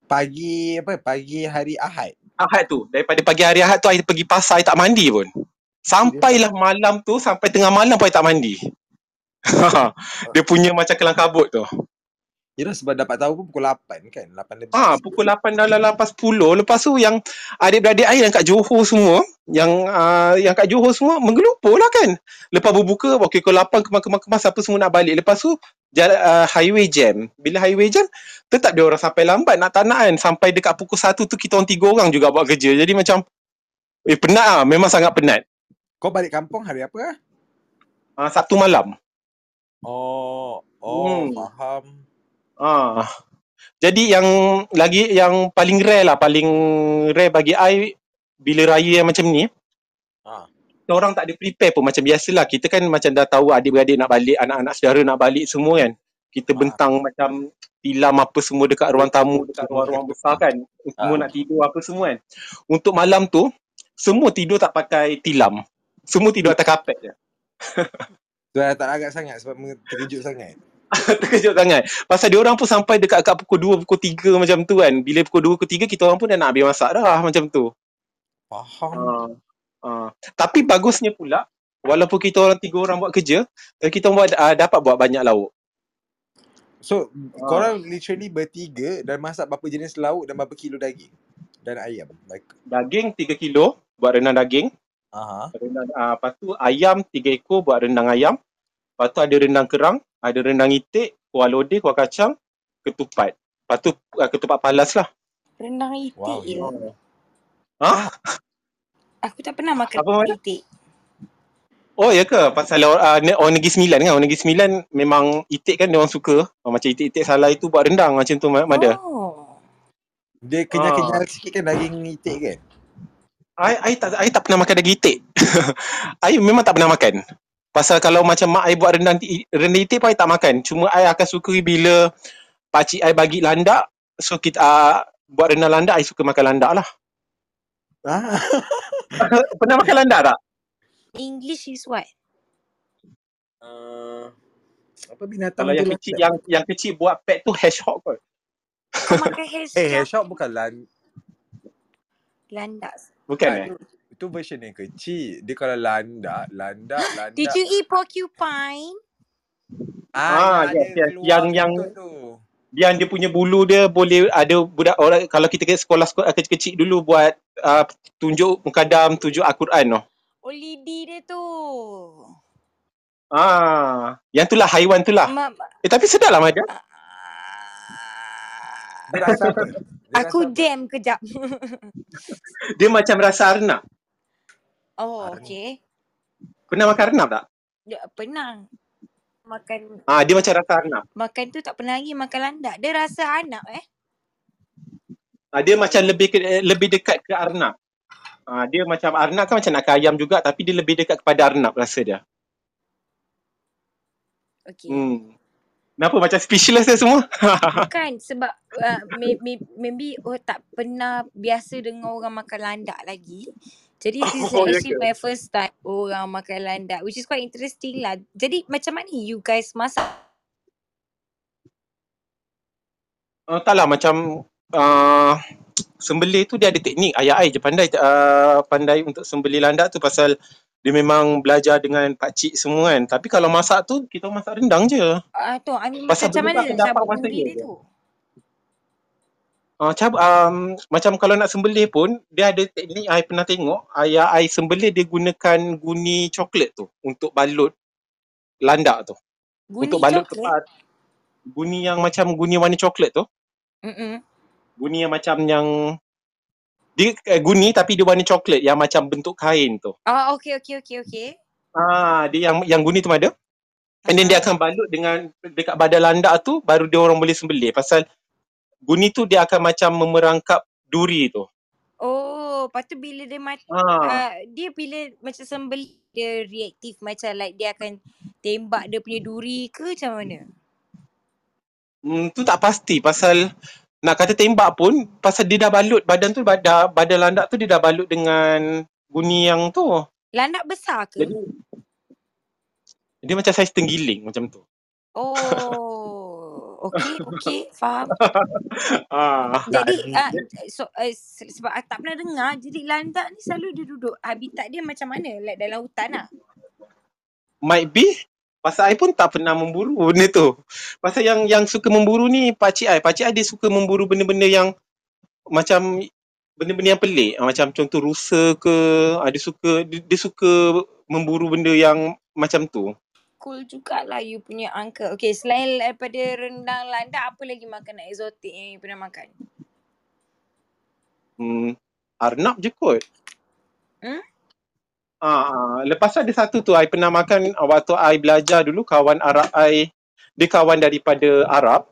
Pagi apa pagi hari Ahad. Ahad tu. Daripada pagi hari Ahad tu I pergi pasar I tak mandi pun sampailah malam tu sampai tengah malam pun tak mandi dia punya macam kelang kabut tu Kira sebab dapat tahu pun pukul 8 kan? 8 lebih. Ah, pukul 8 dalam 8.10. Lepas tu yang adik-beradik air yang kat Johor semua, yang uh, yang kat Johor semua menggelupur lah kan. Lepas berbuka, okey pukul 8 kemas-kemas-kemas apa semua nak balik. Lepas tu jalan, uh, highway jam. Bila highway jam, tetap dia orang sampai lambat nak tak nak kan. Sampai dekat pukul 1 tu kita orang tiga orang juga buat kerja. Jadi macam, eh penat lah. Memang sangat penat. Kau balik kampung hari apa? ah? Uh, Sabtu malam. Oh, oh, Hmm. faham. Ah. Jadi yang lagi yang paling rare lah, paling rare bagi I bila raya yang macam ni, Ah. kita orang tak ada prepare pun macam biasalah. Kita kan macam dah tahu adik-beradik nak balik, anak-anak saudara nak balik semua kan. Kita Ah. bentang macam tilam apa semua dekat ruang tamu, dekat Semua ruang-ruang besar kan. Semua Ah. nak tidur apa semua kan. Untuk malam tu, semua tidur tak pakai tilam. Semua tidur atas kapet je. Tu tak agak sangat sebab terkejut sangat. Terkejut sangat. Pasal dia orang pun sampai dekat kat pukul 2, pukul 3 macam tu kan. Bila pukul 2, pukul 3 kita orang pun dah nak habis masak dah macam tu. Faham. Uh, uh. Tapi bagusnya pula walaupun kita orang tiga orang buat kerja, tapi kita buat uh, dapat buat banyak lauk. So, Ah. korang literally bertiga dan masak berapa jenis lauk dan berapa kilo daging? Dan ayam. Like, Daging 3 kilo buat rendang daging. Aha. Rendang, uh, lepas tu ayam 3 ekor buat rendang ayam. Lepas tu ada rendang kerang, ada rendang itik, kuah lodeh, kuah kacang, ketupat. Lepas tu uh, ketupat palas lah. Rendang itik Wow, je. Ha? Aku tak pernah makan Apa, Mada? itik. Oh ya ke? Pasal uh, ne- orang Negeri Sembilan kan? Orang Negeri Sembilan memang itik kan dia orang suka. Uh, macam itik-itik salah itu buat rendang macam tu Ma- Mada. Oh. Dia kenyal-kenyal sikit kan daging itik kan? I, I, tak, I tak pernah makan daging itik. I memang tak pernah makan. Pasal kalau macam mak I buat rendang, rendang itik pun I tak makan. Cuma I akan suka bila pakcik I bagi landak. So kita uh, buat rendang landak, I suka makan landak lah. Ah. pernah makan landak tak? English is what? Uh, apa binatang Kalau yang tu kecil, lah? yang yang kecil buat pet tu hedgehog kot. Makan hedgehog? Eh, hedgehog bukan lan Landak. Bukan Tak, eh? itu, itu version yang kecil. Dia kalau landak, landak, landak. Did you eat porcupine? Ah, yang yes, yes. Yang- yang- tu. Yang dia punya bulu dia boleh ada budak orang kalau kita ke sekolah-sekolah kecil-kecil dulu buat uh, tunjuk mukadam, tunjuk Al-Quran tu. Oh, lidi dia tu. Ah, yang tu lah haiwan tu lah. Ma- Eh tapi sedap lah Madia. Dia rasa apa? Dia Aku rasa apa? jam kejap. Dia macam rasa arnab. oh, Arnab. okay. Pernah makan arnab tak? Ya, pernah. Makan Ah, dia macam rasa arnab. makan tu tak pernah lagi makan landak. Dia rasa anak eh. Ah, dia macam lebih ke, eh, lebih dekat ke arnab. Ah, dia macam arnab kan macam nak ke ayam juga tapi dia lebih dekat kepada arnab rasa dia. Okay. Hmm. Kenapa macam speechless dia semua? Bukan sebab uh, may, may, maybe oh tak pernah biasa dengar orang makan landak lagi. Jadi this is Oh, ya actually ke? my first time orang makan landak which is quite interesting lah. Jadi macam mana you guys masak? Uh, tak lah macam uh, sembelih tu dia ada teknik. Ayah I je pandai uh, pandai untuk sembelih landak tu pasal dia memang belajar dengan pakcik semua kan. Tapi kalau masak tu kita masak rendang je. Ah tu, I mean Pasal macam mana dapat masa dia tu? Uh, cab, um, macam kalau nak sembelih pun dia ada teknik I pernah tengok ayah I sembelih dia gunakan guni coklat tu untuk balut landak tu. Guni untuk balut coklat? tepat. Guni yang macam guni warna coklat tu. Mm-mm. Guni yang macam yang dia eh, guni tapi dia warna coklat yang macam bentuk kain tu. Ah okay okay okay okay. Ah, dia yang yang guni tu ada. And then dia Ah. akan balut dengan dekat badan landak tu baru dia orang boleh sembelih pasal guni tu dia akan macam memerangkap duri tu. Oh, lepas tu bila dia mati, Ah. uh, dia bila macam sembelih dia reaktif macam like dia akan tembak dia punya duri ke macam mana? Hmm, tu tak pasti pasal nak kata tembak pun pasal dia dah balut badan tu badan badan landak tu dia dah balut dengan guni yang tu. Landak besar ke? Jadi dia macam saiz tenggiling macam tu. Oh, okay, okay, faham. Ah. Jadi, uh, so, uh, sebab I tak pernah dengar, jadi landak ni selalu dia duduk, habitat dia macam mana? Like dalam hutan lah? Might be Pasal I pun tak pernah memburu benda tu. Pasal yang yang suka memburu ni pakcik I. Pakcik I dia suka memburu benda-benda yang macam benda-benda yang pelik. Ah, Macam contoh rusa ke, ah, dia suka dia, dia suka memburu benda yang macam tu. Cool jugalah you punya uncle. Okay, selain daripada rendang landak, apa lagi makanan eksotik yang you pernah makan? Hmm, Arnab je kot. Hmm? Ah, lepas tu ada satu tu I pernah makan ah, waktu I belajar dulu kawan Arab I dia kawan daripada Arab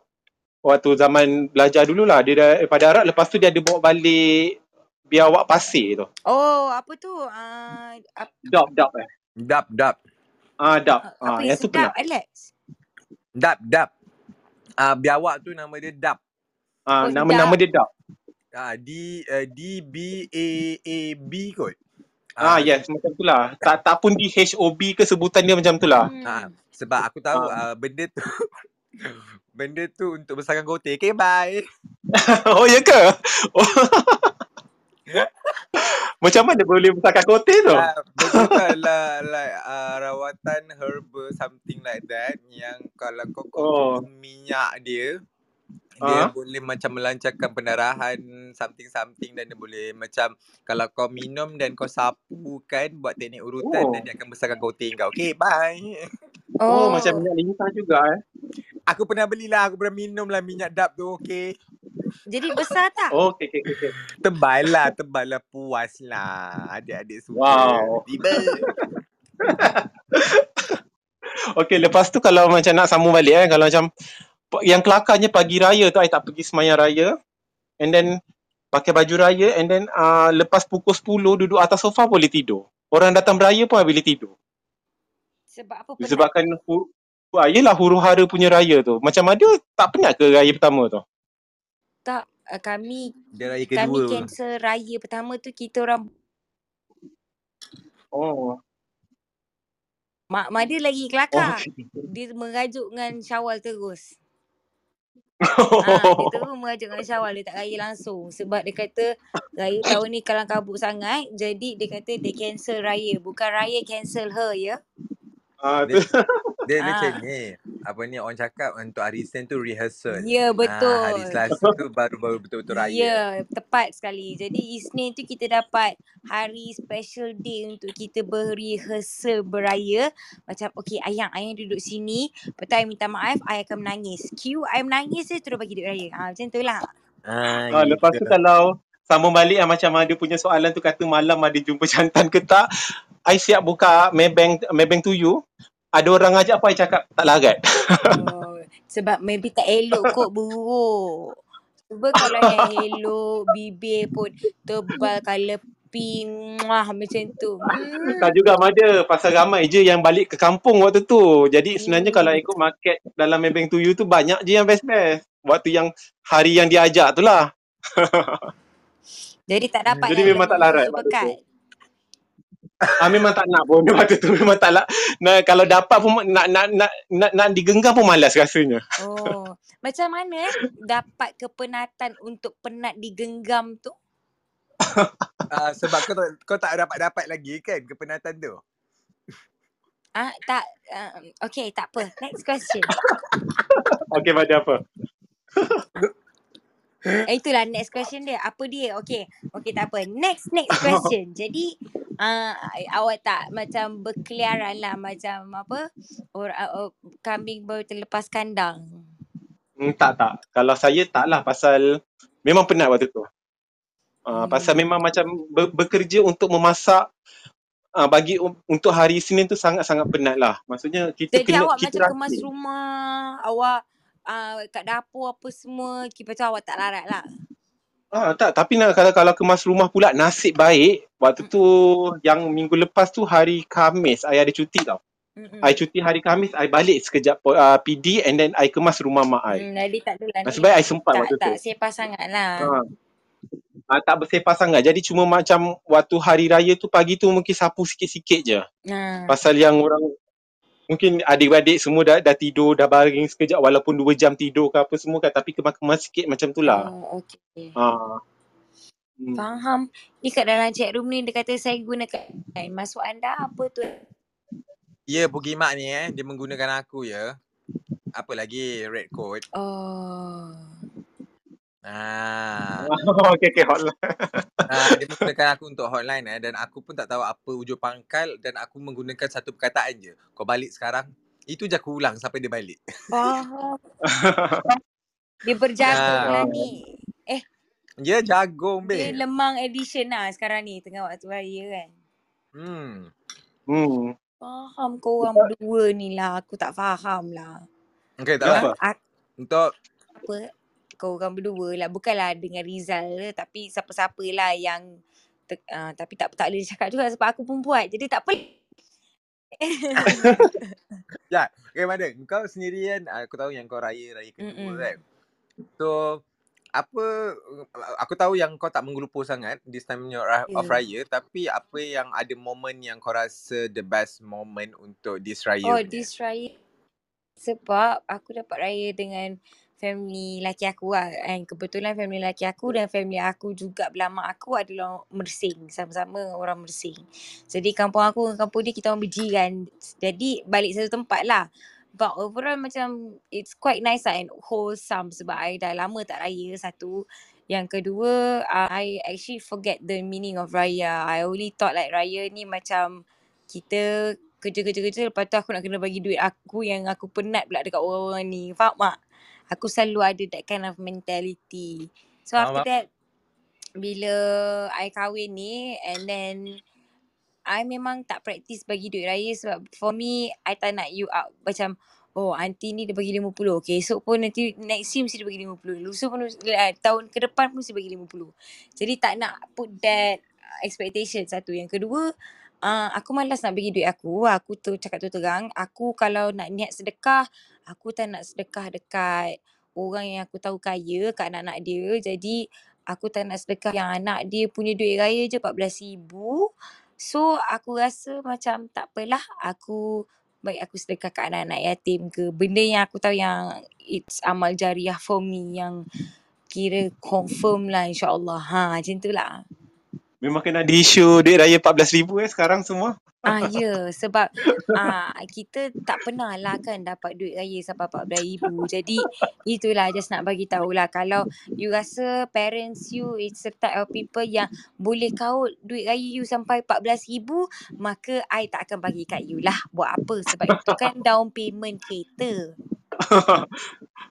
waktu zaman belajar dululah dia daripada Arab lepas tu dia ada bawa balik biawak pasir tu. Oh, apa tu? Uh, ap, Dap dap eh. Dap, dap. Ah dap. apa Ah yang yang tu pernah. sedap, Alex? Dap, dap. Ah biawak tu nama dia dap. Ah Oh, nama-nama dap. dia dap. Ah D uh, D B A A B kot. Ah yes macam tu lah. Tak tak pun di HOB ke sebutan dia macam tu lah. Ah, Hmm. sebab aku tahu Ah. uh, benda tu benda tu untuk besarkan kote. Okay, bye. oh ya ke? Oh. macam mana boleh besarkan kote tu? Uh, betul lah like uh, rawatan herbal something like that yang kalau kau Oh. minyak dia dia Ah. boleh macam melancarkan pendarahan something something dan dia boleh macam kalau kau minum dan kau sapu kan buat teknik urutan Oh. dan dia akan besarkan kote kau. Okay, bye. Oh, Oh, macam minyak lintah juga eh. Aku pernah belilah, aku pernah minum lah minyak dap tu, okay. jadi besar tak? Oh, okey okey okey. Tebal lah, tebal lah, puas lah. Adik-adik suka. Wow. Tiba. Okey, lepas tu kalau macam nak sambung balik eh, kalau macam yang kelakarnya pagi raya tu I tak pergi semayang raya and then pakai baju raya and then uh, lepas pukul 10 duduk atas sofa boleh tidur. Orang datang beraya pun I boleh tidur. Sebab apa penat? Disebabkan hu, ah, yelah huru hara punya raya tu. Macam ada tak penat ke raya pertama tu? Tak, uh, kami Dia raya kami kedua. cancel raya pertama tu kita orang Oh. Mak Mada lagi Oh. kelakar. Dia merajuk dengan Syawal terus. Ha, dia terus merajuk dengan Syawal. Dia tak raya langsung. Sebab dia kata raya tahun ni kalang kabut sangat. Jadi dia kata dia cancel raya. Bukan raya cancel her ya. Ah, Dia, dia Ah. macam ni. Apa ni orang cakap untuk hari Isnin tu rehearsal. Ya Ah, hari betul. Selasa tu baru-baru betul-betul raya. Ya, tepat sekali. Jadi Isnin tu kita dapat hari special day untuk kita berehearsal beraya. Macam okay ayang, ayang duduk sini. Lepas tu I minta maaf, I akan menangis. Cue, I menangis je terus bagi duit raya. Ha, macam tu lah. Ah, Ah, lepas tu kalau sambung balik ah, macam ada punya soalan tu kata malam ada jumpa jantan ke tak, I siap buka Maybank Maybank to you. Ada orang ajak apa I cakap tak larat. Oh, sebab maybe tak elok kot buruk. Cuba kalau yang elok, bibir pun tebal colour pink. Muah, macam tu. Hmm. Tak juga ada pasal ramai je yang balik ke kampung waktu tu. Jadi sebenarnya kalau ikut market dalam Maybank to you tu banyak je yang best-best. Waktu yang hari yang dia ajak tu lah. Jadi tak dapat Jadi yang memang tak larat pekat. Ah, memang tak nak pun waktu tu memang tak nak. Nah, kalau dapat pun nak nak nak nak, nak digenggam pun malas rasanya. Oh, macam mana eh dapat kepenatan untuk penat digenggam tu? Ah, sebab kau, tak- kau tak dapat-dapat lagi kan kepenatan tu. Ah, tak. Uh, okay, tak apa. Next question. Okey, pada apa? Eh, itulah next question dia. Apa dia? Okay. Okay, tak apa. Next, next question. Jadi, uh, awak tak macam berkeliaran lah macam apa? Or, uh, kambing baru terlepas kandang. Hmm, tak tak. Kalau saya tak lah pasal memang penat waktu tu. Uh, pasal Hmm. memang macam ber, bekerja untuk memasak uh, bagi um, untuk hari Isnin tu sangat-sangat penat lah. Maksudnya kita Jadi kena awak kita macam kemas rumah, awak uh, kat dapur apa semua, kira macam awak tak larat lah. Ah tak tapi nak kalau kalau kemas rumah pula nasib baik waktu tu yang minggu lepas tu hari Khamis I ada cuti tau. Mm-mm. I cuti hari Khamis I balik sekejap uh, PD and then I kemas rumah mak I. Hmm, jadi tak adalah Nasib baik I sempat Tak, waktu tu. tak sepah sangat lah. Ha. Ah, tak bersepah sangat. Jadi cuma macam waktu hari raya tu pagi tu mungkin sapu sikit-sikit je. Ha. Pasal yang orang mungkin adik-adik semua dah, dah tidur, dah baring sekejap walaupun dua jam tidur ke apa semua kan. Tapi kemas-kemas sikit macam tu lah. Oh, okay. Ha. Hmm. Faham. Ni kat dalam chat room ni dia kata saya gunakan masuk anda apa tu? Ya, Pugi Mak ni eh, dia menggunakan aku ya. Apa lagi red code. Oh. Ah, okay, okay, hotline. ah, dia menggunakan aku untuk hotline eh dan aku pun tak tahu apa ujung pangkal dan aku menggunakan satu perkataan je. Kau balik sekarang. Itu je aku ulang sampai dia balik. Faham. Dia berjagung Ya. lah ni. Eh, Dia jagung, dia babe. lemang edition lah sekarang ni tengah waktu raya kan. Hmm. hmm. Faham kau orang berdua ni lah. Aku tak faham lah. Okay, tak apa. Untuk apa kau orang berdua lah bukanlah dengan Rizal tapi siapa-siapa lah yang te- uh, tapi tak tak boleh cakap juga sebab aku pun buat jadi tak apa Okay, mana? Kau sendiri kan, aku tahu yang kau raya, raya kedua Mm-mm. kan. So, apa, aku tahu yang kau tak menggelupur sangat this time Ya. of raya, tapi apa yang ada momen yang kau rasa the best moment untuk this raya oh punya? this raya sebab aku dapat raya dengan family laki aku lah. And kebetulan family laki aku dan family aku juga belama aku adalah Mersing sama-sama orang Mersing. Jadi kampung aku dengan kampung dia kita orang berjiran jadi balik satu tempat lah. But overall macam it's quite nice lah and wholesome sebab I dah lama tak raya satu. Yang kedua uh, I actually forget the meaning of raya. I only thought like raya ni macam kita kerja-kerja-kerja lepas tu aku nak kena bagi duit aku yang aku penat pula dekat orang-orang ni. Faham tak aku selalu ada that kind of mentality. So Faham, after that bila I kahwin ni and then I memang tak practice bagi duit raya sebab for me I tak nak you out macam oh aunty ni dia bagi 50 okay esok pun nanti next year mesti dia bagi 50 lusa pun uh, tahun ke depan pun mesti bagi 50 jadi tak nak put that expectation satu. Yang kedua uh, aku malas nak bagi duit aku. Aku tu cakap tu terang aku kalau nak niat sedekah aku tak nak sedekah dekat orang yang aku tahu kaya kat anak-anak dia. Jadi aku tak nak sedekah yang anak dia punya duit raya je 14,000 so aku rasa macam tak apalah aku baik aku sedekah kat anak-anak yatim ke. Benda yang aku tahu yang it's amal jariah for me yang kira confirm lah insyaAllah ha macam tu lah Memang kena ada isu duit raya 14,000 eh sekarang semua. Ah ya sebab ah kita tak pernah lah kan dapat duit raya sampai 14,000. Jadi itulah just nak bagi tahulah kalau you rasa parents you it's the type of people yang boleh kaut duit raya you sampai 14,000 maka I tak akan bagi kat you lah. Buat apa? Sebab itu kan down payment kereta.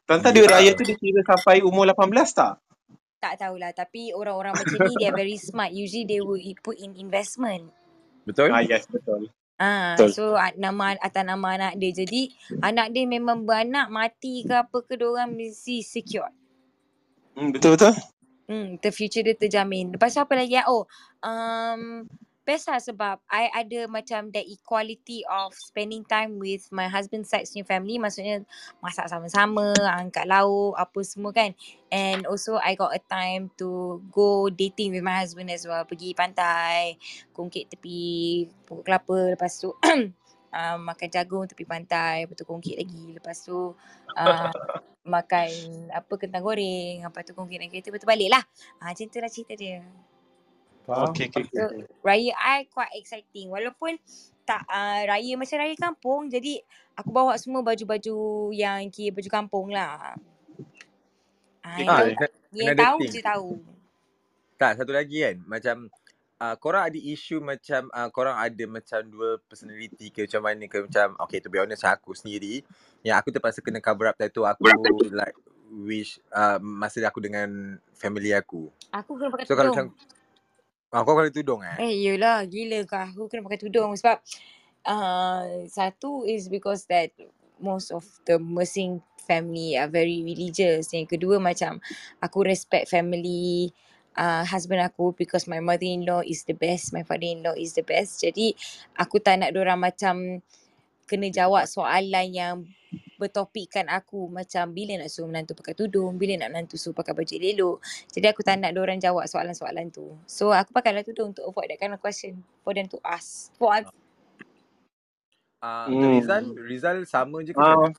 Tanta duit raya tu dikira sampai umur 18 tak? Tak tahulah tapi orang-orang macam ni they are very smart. Usually they will put in investment. Betul? Ah yes betul. Ah, Betul. so ah, nama atas nama anak dia. Jadi anak dia memang beranak mati ke apa ke orang mesti secure. Hmm, betul betul. Hmm, the future dia terjamin. Lepas tu apa lagi? ah? Oh, um, best lah sebab I ada macam that equality of spending time with my husband side's new family. Maksudnya masak sama-sama, angkat lauk, apa semua kan. And also I got a time to go dating with my husband as well. Pergi pantai, kongkit tepi pokok kelapa. Lepas tu uh, makan jagung tepi pantai. Lepas tu kongkit lagi. Lepas tu uh, makan apa kentang goreng. Lepas tu kongkit naik kereta. Lepas tu balik lah. Ha, macam tu lah cerita dia. Faham? Okey So, okey. raya I quite exciting. Walaupun tak uh, raya macam raya kampung. Jadi aku bawa semua baju-baju yang kira baju kampung lah. Ah, yang Ah, tahu, yang je tahu. Tak, satu lagi kan. Macam uh, korang ada isu macam uh, korang ada macam dual personality ke macam mana ke macam okay to be honest aku sendiri yang aku terpaksa kena cover up tattoo aku like wish uh, masa aku dengan family aku. Aku kena pakai So kalau macam tudung. Ah, kau kalau tudung eh? Eh, yelah. Gila ke aku kena pakai tudung sebab uh, satu is because that most of the Mersing family are very religious. Yang kedua macam aku respect family uh, husband aku because my mother-in-law is the best, my father-in-law is the best. Jadi aku tak nak orang macam kena jawab soalan yang bertopikkan aku macam bila nak suruh menantu pakai tudung, bila nak menantu suruh pakai baju elok. Jadi aku tak nak orang jawab soalan-soalan tu. So aku pakailah tudung untuk avoid that kind of question for them to ask. For us. Uh, untuk Rizal, Hmm. Rizal sama je ke macam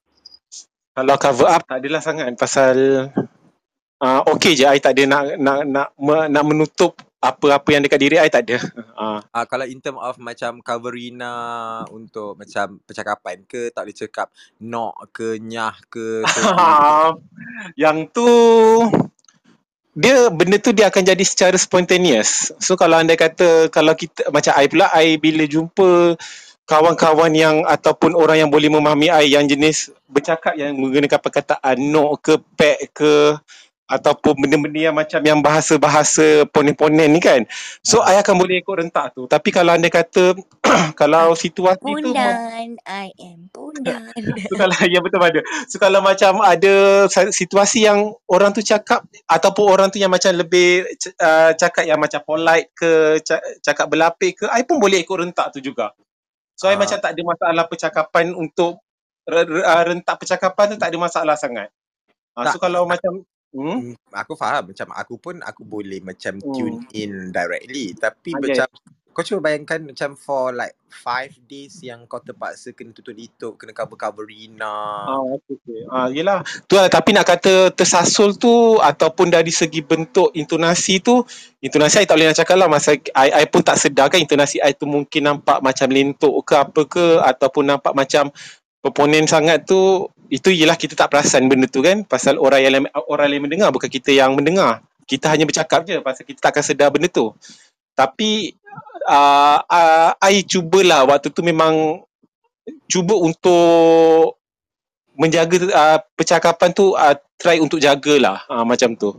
kalau cover up tak adalah sangat pasal uh, okey je I tak ada nak nak nak me, nak menutup apa-apa yang dekat diri I tak ada. Ah, uh, kalau in term of macam coverina untuk macam percakapan ke tak boleh cakap nok ke nyah ke yang tu dia benda tu dia akan jadi secara spontaneous. So kalau anda kata kalau kita macam I pula I bila jumpa kawan-kawan yang ataupun orang yang boleh memahami I yang jenis bercakap yang menggunakan perkataan no ke pek ke ataupun benda-benda yang macam yang bahasa-bahasa ponen-ponen ni kan. So Ah. I akan boleh ikut rentak tu. Tapi kalau anda kata kalau situasi tu Pundan, I am pundan. So kalau ya betul ada. So kalau macam ada situasi yang orang tu cakap ataupun orang tu yang macam lebih uh, cakap yang macam polite ke ca- cakap berlapik ke, I pun boleh ikut rentak tu juga. So I Ah. macam tak ada masalah percakapan untuk uh, rentak percakapan tu tak ada masalah sangat. So Tak. kalau macam hmm? Hmm, aku faham macam aku pun aku boleh macam Hmm. tune in directly tapi Ah, macam kau cuba bayangkan macam for like five days yang kau terpaksa kena tutup litup kena cover cover Rina Ah, okay, okay. Ah, yelah. Tu lah, tapi nak kata tersasul tu ataupun dari segi bentuk intonasi tu, intonasi I tak boleh nak cakap lah masa I, I pun tak sedar kan intonasi I tu mungkin nampak macam lentuk ke apa ke ataupun nampak macam proponen sangat tu itu ialah kita tak perasan benda tu kan pasal orang yang orang lain mendengar bukan kita yang mendengar. Kita hanya bercakap je pasal kita tak akan sedar benda tu. Tapi uh, uh, I cubalah waktu tu memang cuba untuk menjaga uh, percakapan tu uh, try untuk jagalah uh, macam tu.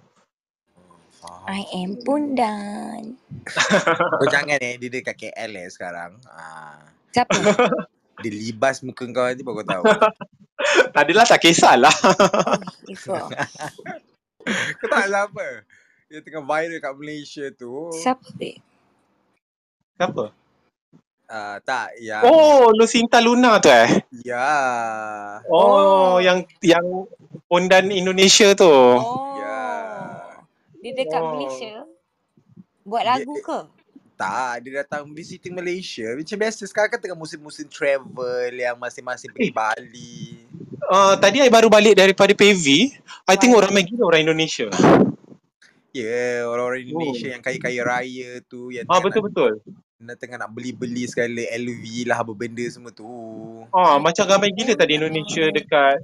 I am pundan. kau jangan eh dia dekat KL eh sekarang ah Siapa? dia libas muka kau nanti baru kau tahu Tak adalah tak kisahlah. Kau tak siapa dia tengah viral kat Malaysia tu Siapa babe? Siapa? ah tak yang Oh, Lucinta Luna tu eh. ya Oh, Oh. yang yang pondan Indonesia tu. Oh. Ya. Dia dekat Oh. Malaysia. Buat Dia- lagu ke? Tak, dia datang visiting Malaysia. Macam biasa sekarang kan tengah musim-musim travel yang masing-masing pergi Eh. Bali. Uh, tadi I baru balik daripada PV. I tengok ramai gila orang Indonesia. Ya, yeah, orang-orang Oh. Indonesia yang kaya-kaya raya tu yang Ah tengah betul betul. nak, tengah nak beli-beli segala LV lah apa benda semua tu. Ah macam ramai gila tadi Indonesia dekat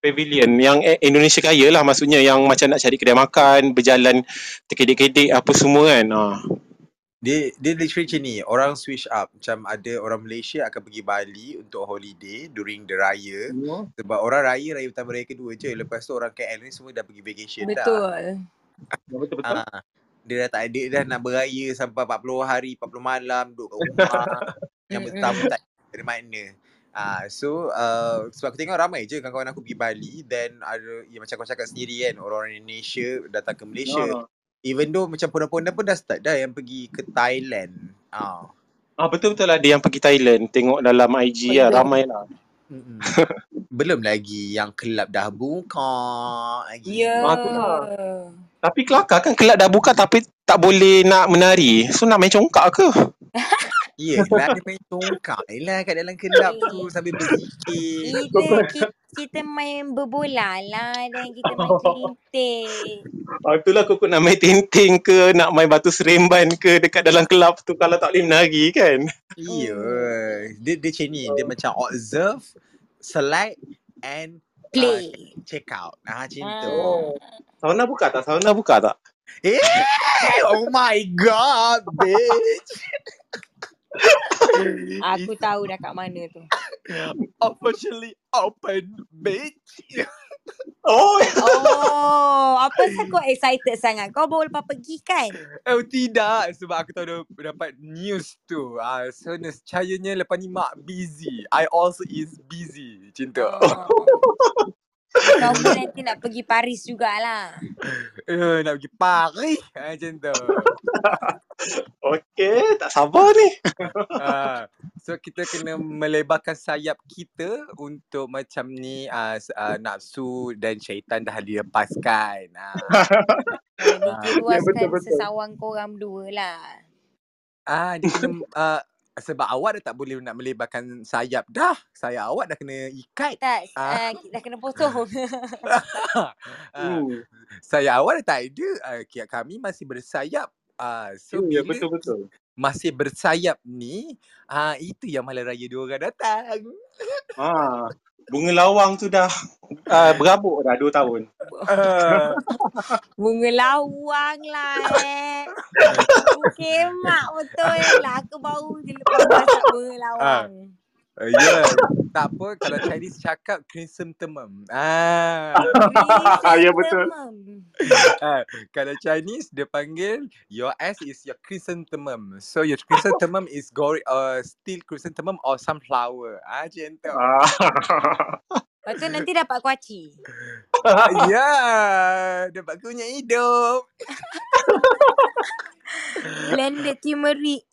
pavilion yang eh, Indonesia kaya lah maksudnya yang macam nak cari kedai makan, berjalan terkedik-kedik apa semua kan. Ah. Dia dia literally macam ni, orang switch up. Macam ada orang Malaysia akan pergi Bali untuk holiday during the raya. Sebab orang raya, raya pertama raya kedua je. Lepas tu orang KL ni semua dah pergi vacation dah. Betul. Betul betul. Ah, dia dah tak ada dah nak beraya sampai 40 hari, 40 malam duduk kat rumah. yang Mm-mm. bertamu tak dari mana. Ah, so uh, sebab aku tengok ramai je kawan-kawan aku pergi Bali then ada ya, macam kau cakap sendiri kan orang-orang Indonesia datang ke Malaysia. Ah. Even though macam pondok-pondok pun dah start dah yang pergi ke Thailand. Ah. Ah betul betul lah ada yang pergi Thailand. Tengok dalam IG lah Belum. ramai lah. Mm-mm. Belum lagi yang kelab dah buka lagi. Ya. Ah, tu lah. Tapi kelakar kan kelab dah buka tapi tak boleh nak menari. So nak main congkak ke? Yelah dia main tongkak lah kat dalam kelab tu sambil berzikir. Kita, kita, kita main berbola lah dan kita main kelinting. Ah, itulah kau nak main tinting ke, nak main batu seremban ke dekat dalam kelab tu kalau tak boleh menari kan. Iya. Hmm. Dia dia macam ni, dia macam observe, select and Play. uh, check out. Ah macam Ah. tu. Sauna buka tak? Sauna buka tak? Eh, oh my god, bitch. Aku tahu dah kat mana tu. officially open, bitch. Oh, Oh, apa pasal kau excited sangat? Kau baru lepas pergi kan? Oh tidak Sebab aku tahu dia dapat news tu ah, So nescayanya lepas ni mak busy I also is busy tu Oh. Kau pun nanti nak pergi Paris jugalah. uh, Nak pergi Paris ah, Macam tu okey. Tak sabar ni. ah, So kita kena melebarkan sayap kita Untuk macam ni ah, s- ah, Nafsu dan syaitan dah dilepaskan ah. Jadi Ah. dia luaskan Ya, betul, betul. sesawang korang berdua lah. ah, Dia kena ah, Sebab awak dah tak boleh nak melebarkan sayap dah Sayap awak dah kena ikat Tak, Ah. uh, dah kena potong. ah, Hmm. Sayap awak dah tak ada uh, Kami masih bersayap uh, So Ya, bila betul betul. masih bersayap ni uh, Itu yang malam raya dia orang datang Ha. Bunga lawang tu dah uh, berabuk dah 2 tahun. uh, Bunga lawang lah eh. Kemak betul lah. Aku baru je lepas masak bunga lawang. Uh, ya, tak apa kalau Chinese cakap chrysanthemum. Ah. Ya, betul. Chrysanthemum. ah, kalau Chinese dia panggil your ass is your chrysanthemum. So your chrysanthemum is gori uh, still chrysanthemum or sunflower. Ah, macam tu. Ah. Lepas tu nanti dapat kuaci. ya, dapat kunyit hidup. Blended turmeric.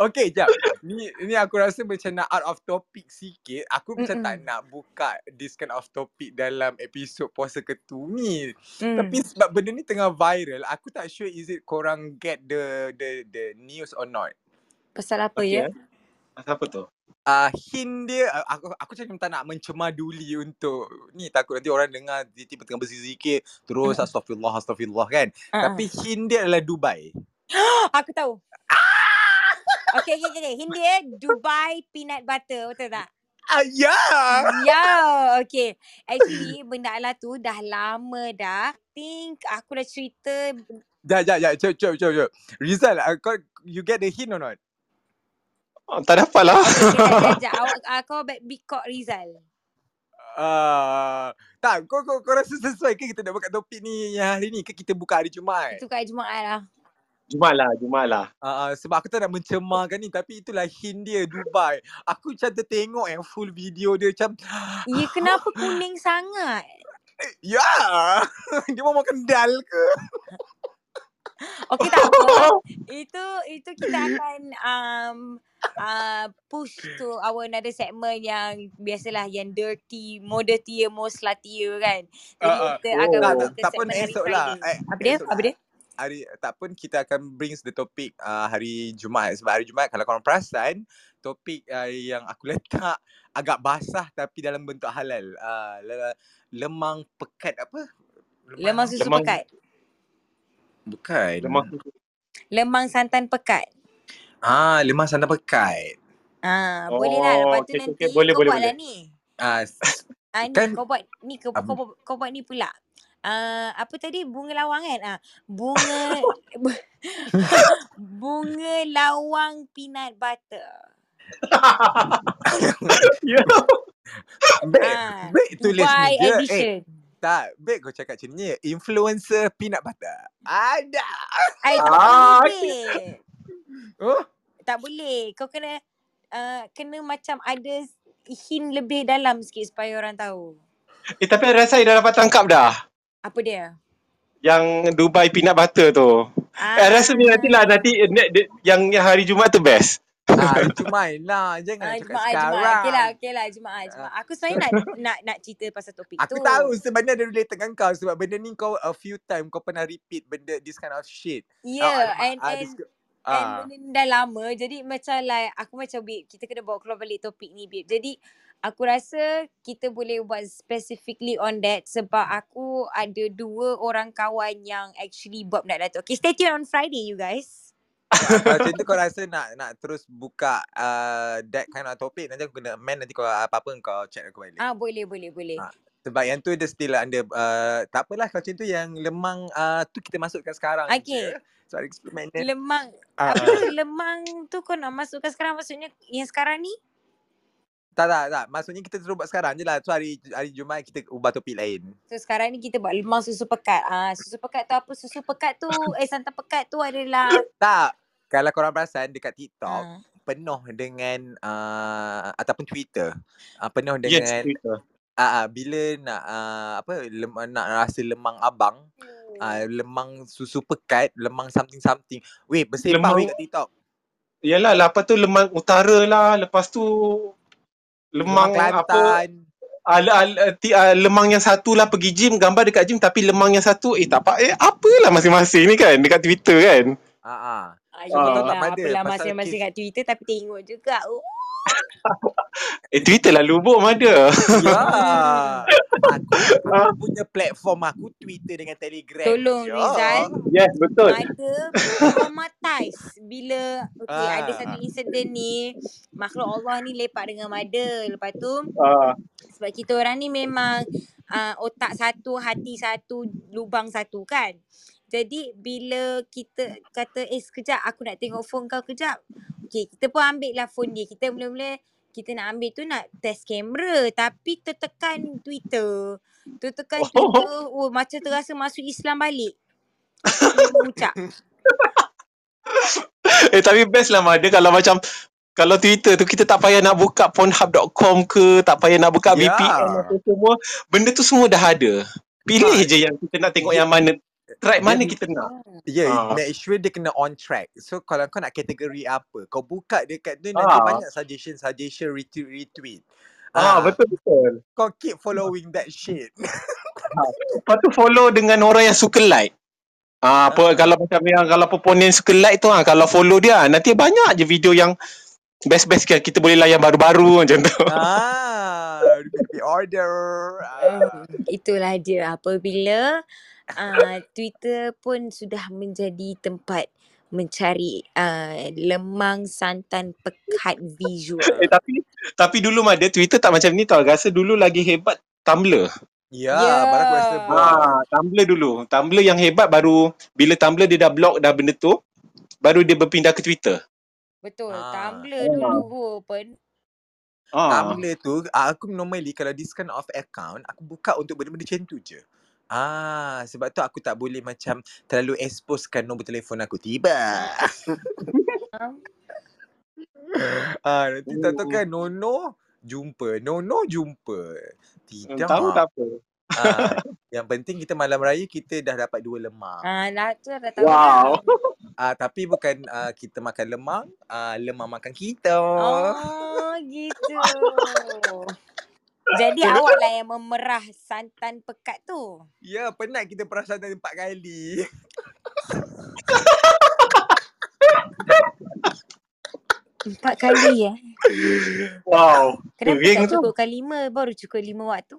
Okay, jap. Ni ni aku rasa macam nak out of topic sikit. Aku macam Mm-mm. tak nak buka this kind of topic dalam episod puasa ketu ni. Hmm. Tapi sebab benda ni tengah viral, aku tak sure is it korang get the the the news or not. Pasal apa Okey, ya? eh. Pasal apa tu? Uh, hint dia, uh, aku aku macam tak nak mencemaduli untuk ni takut nanti orang dengar tiba-tiba tengah berzikir terus Mm. astagfirullah astagfirullah kan. Uh-uh. Tapi hint dia adalah Dubai. Aku tahu. Okay, okay, okay. Hindi eh. Dubai peanut butter. Betul tak? Ah, ya. Ya, okay. Actually, benda lah tu dah lama dah. Think aku dah cerita. Jap, jap, jap. Jom, jom, jom, jom. Rizal, uh, kau, you get the hint or not? Oh, tak dapat lah. Okay, sekejap. Awak, uh, kau back big cock Rizal. Uh, tak, kau, kau, kau rasa sesuai ke kita nak buka topik ni yang hari ni ke kita buka hari Jumaat? Itu kat Jumaat lah. Jumaat lah, Jumaat lah. Uh, sebab aku tak nak mencemarkan ni tapi itulah hint dia Dubai. Aku macam tertengok yang full video dia macam Ya, kenapa kuning sangat? ya dia mau makan dal ke? Okay, tak apa. Itu itu kita akan um, uh, push to our another segment yang biasalah yang dirty, more dirtier, more sluttier kan. Jadi ah. kita Oh. akan Tak, go tak, ke tak pun hari esok lah. Friday. Eh, Apa dia? Apa lah. dia? Hari tak pun kita akan brings the topic uh, hari Jumaat sebab hari Jumaat kalau korang perasan topik uh, yang aku letak agak basah tapi dalam bentuk halal. Uh, le- lemang pekat apa? Lemang susu Lemang- pekat. Bukan. Lemang Lemang santan pekat. Ah, lemang santan pekat. Ah, Oh, boleh lah. Lepas tu okey, nanti okey, boleh, kau boleh, buat lah boleh. ni. Ah, s- Ah, ni Kan- kau buat ni kau, Apa? kau, buat- kau buat ni pula. Ah, apa tadi bunga lawang kan? Ah, bunga bunga lawang peanut butter. Ya. Babe, Ah, tulis ni je. Eh, edition. tak. Babe kau cakap macam ni. Influencer peanut butter. Ada. Ai tak Ah, boleh. Oh, Tak boleh. Kau kena uh, kena macam ada hint lebih dalam sikit supaya orang tahu. Eh, tapi rasa I dah dapat tangkap dah. Apa dia? Yang Dubai peanut butter tu. Ah, Eh, rasa ni nantilah nanti eh, ne- de- yang, yang hari Jumaat tu best. ah, itu main lah. Jangan Ah, cakap Jumaat, sekarang. Jumaat. Okey lah, okey lah. Jumaat, Jumaat. Aku sebenarnya nak, nak, nak cerita pasal topik Aku tu. tahu sebenarnya ada relate dengan kau sebab benda ni kau a few time kau pernah repeat benda this kind of shit. Yeah, Ah, and, ah, and, this- and ah. benda ni dah lama. Jadi macam like, aku macam, babe, kita kena bawa keluar balik topik ni, babe. Jadi, aku rasa kita boleh buat specifically on that sebab aku ada dua orang kawan yang actually buat benda tu. Okay, stay tune on Friday, you guys. Ah, Kalau macam tu kau rasa nak nak terus buka uh, that kind of topic nanti aku kena man nanti kau apa-apa kau check aku balik. Ah, boleh, boleh, boleh. Ah. Sebab yang tu dia still under uh, tak apalah kalau macam tu yang lemang uh, tu kita masukkan sekarang Okay. je. Experiment ni. Lemang, Ah, apa lemang tu kau nak masukkan sekarang maksudnya yang sekarang ni? Tak tak tak. Maksudnya kita terus buat sekarang je lah. So hari hari Jumaat kita ubah topik lain. So sekarang ni kita buat lemang susu pekat. Ah, susu pekat tu apa? Susu pekat tu, eh santan pekat tu adalah Tak. Kalau korang perasan dekat TikTok ah, penuh dengan uh, ataupun Twitter uh, penuh Yes, dengan Twitter. uh, uh, bila nak uh, apa lem, nak rasa lemang abang uh, lemang. susu pekat lemang something something weh bersepah weh Lemang- kat TikTok. Yalah, lepas tu lemang utara lah. Lepas tu lemang, apa Kelantan. al, al, ti, uh, lemang yang satu lah pergi gym gambar dekat gym tapi lemang yang satu eh tak apa eh apalah masing-masing ni kan dekat Twitter kan. Ah uh, Ah, Ah. yelah, Pada, apalah masing-masing kes- kat Twitter tapi tengok juga. Oh. eh Twitter lah lubuk ada ya aku, aku punya platform aku Twitter dengan Telegram Tolong je. Rizal. yes betul Mada traumatize bila okay, Ah. ada satu insiden ni makhluk Allah ni lepak dengan Mada. Lepas tu uh, sebab kita orang ni memang uh, otak satu, hati satu, lubang satu kan. Jadi bila kita kata eh sekejap aku nak tengok phone kau kejap. Okay kita pun ambil lah phone dia. Kita mula-mula kita nak ambil tu nak test kamera tapi tertekan Twitter. Tertekan Oh. Twitter, oh macam terasa masuk Islam balik. Ucap. Eh tapi best lah Mada kalau macam kalau Twitter tu kita tak payah nak buka pornhub.com ke, tak payah nak buka Ya. VPN apa semua. Benda tu semua dah ada. Pilih Ha. je yang kita nak tengok yang mana. Track mana kita nak. Ya, yeah, Ah. make sure dia kena on track. So kalau kau nak kategori apa, kau buka dekat tu nanti Ah. banyak suggestion suggestion retweet retweet. Ah, betul betul. Kau keep following that shit. Lepas tu follow dengan orang yang suka like. Ah, apa Ah. kalau macam yang kalau proponent suka like tu ah, kalau follow dia nanti banyak je video yang best-best kan kita boleh layan baru-baru macam tu. ah, repeat order. Ah. Itulah dia apabila uh, Twitter pun sudah menjadi tempat mencari uh, lemang santan pekat visual. Eh tapi tapi dulu Mada Twitter tak macam ni tau. Rasa dulu lagi hebat Tumblr. Ya, Ya. Barack Westerborn. Ah, Tumblr dulu. Tumblr yang hebat baru bila Tumblr dia dah block dah benda tu, baru dia berpindah ke Twitter. Betul, Ah. Tumblr dulu open. Ah. Tumblr tu aku normally kalau this kind of account aku buka untuk benda-benda macam tu je. Ah, sebab tu aku tak boleh macam terlalu exposekan nombor telefon aku. Tiba. ah, nanti tak tahu kan Nono jumpa. Nono jumpa. Tidak. Tahu tak apa. Ah, yang penting kita malam raya kita dah dapat dua lemang. Ah, dah tu dah tahu Wow. Ah, tapi bukan ah, kita makan lemang, ah, lemang makan kita. Oh, gitu. Jadi awak lah yang memerah santan pekat tu. Ya, penat kita perasan dah empat kali. Empat kali eh. Wow. Kenapa Ring tak tu. cukupkan lima? Baru cukup lima waktu.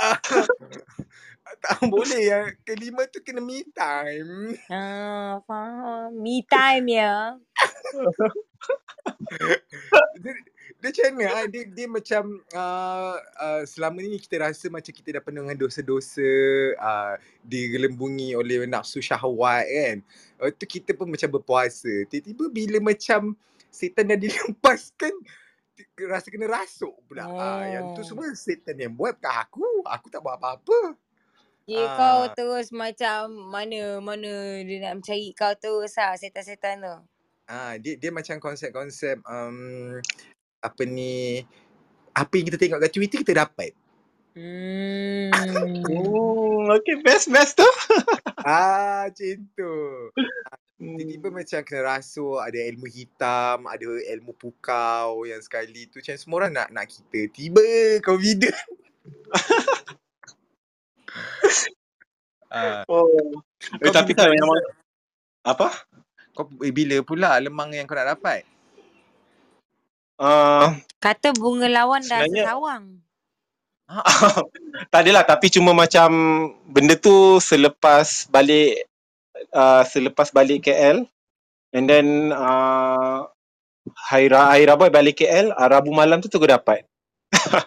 tak boleh yang kelima tu kena me time. Ah, faham. Me time ya. dia, dia macam mana? ah? Dia, dia macam uh, uh, selama ni kita rasa macam kita dah penuh dengan dosa-dosa uh, digelembungi oleh nafsu syahwat kan. Lepas tu kita pun macam berpuasa. Tiba-tiba bila macam setan dah dilepaskan rasa kena rasuk pula. Oh. Ah, yang tu Oh. semua setan yang buat bukan aku. Aku tak buat apa-apa. Ya Ah. kau terus macam mana mana dia nak mencari kau terus lah setan-setan tu. Ah, dia dia macam konsep-konsep um, apa ni apa yang kita tengok kat Twitter kita dapat. Hmm. Hmm, okay, best best tu. Ah, macam tu. Hmm. Tiba-tiba macam kena rasuk, ada ilmu hitam, ada ilmu pukau yang sekali tu macam semua orang nak nak kita. Tiba confident. ah, Oh. Eh, tapi kau memang apa? kau eh, bila pula lemang yang kau nak dapat? Uh, Kata bunga lawan dah sesawang. tak adalah tapi cuma macam benda tu selepas balik uh, selepas balik KL and then uh, hari, Ra- hari Rabu balik KL uh, Rabu malam tu terus dapat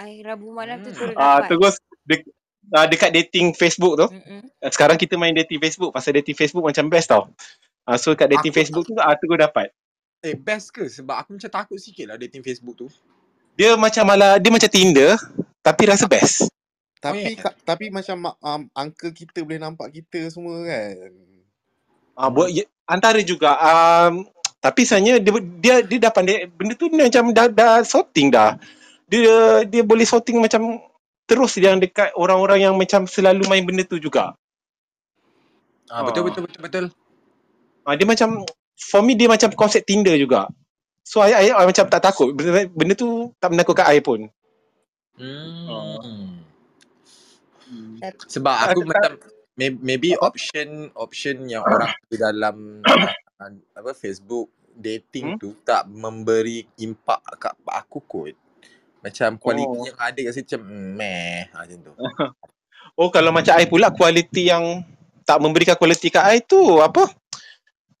Ai Rabu malam tu Hmm. terus uh, dapat. terus de- uh, dekat dating Facebook tu Mm-mm. uh, sekarang kita main dating Facebook pasal dating Facebook macam best tau uh, so kat dating Aku- Facebook tu uh, terus dapat Eh best ke? Sebab aku macam takut sikit lah dating Facebook tu. dia macam malah dia macam Tinder tapi rasa best Tapi yeah. ka, tapi macam um, uncle kita boleh nampak kita semua kan. Ah, buat ya, antara juga um, tapi sebenarnya dia dia dia dah pandai benda tu dia macam dah dah sorting dah. Dia dia boleh sorting macam terus yang dekat orang-orang yang macam selalu main benda tu juga. Ah, betul Ah. betul betul betul. Ah, dia macam for me dia macam konsep Tinder juga. So I, I, I macam tak takut benda, benda tu tak menakutkan I pun. Hmm. Sebab aku macam may- maybe option option yang orang di dalam uh, apa Facebook dating Hmm? tu tak memberi impak kat aku kot. Macam kualiti Oh. yang ada kat situ macam mm, meh ah, macam tu. Oh kalau macam I pula kualiti yang tak memberikan kualiti kat I tu apa?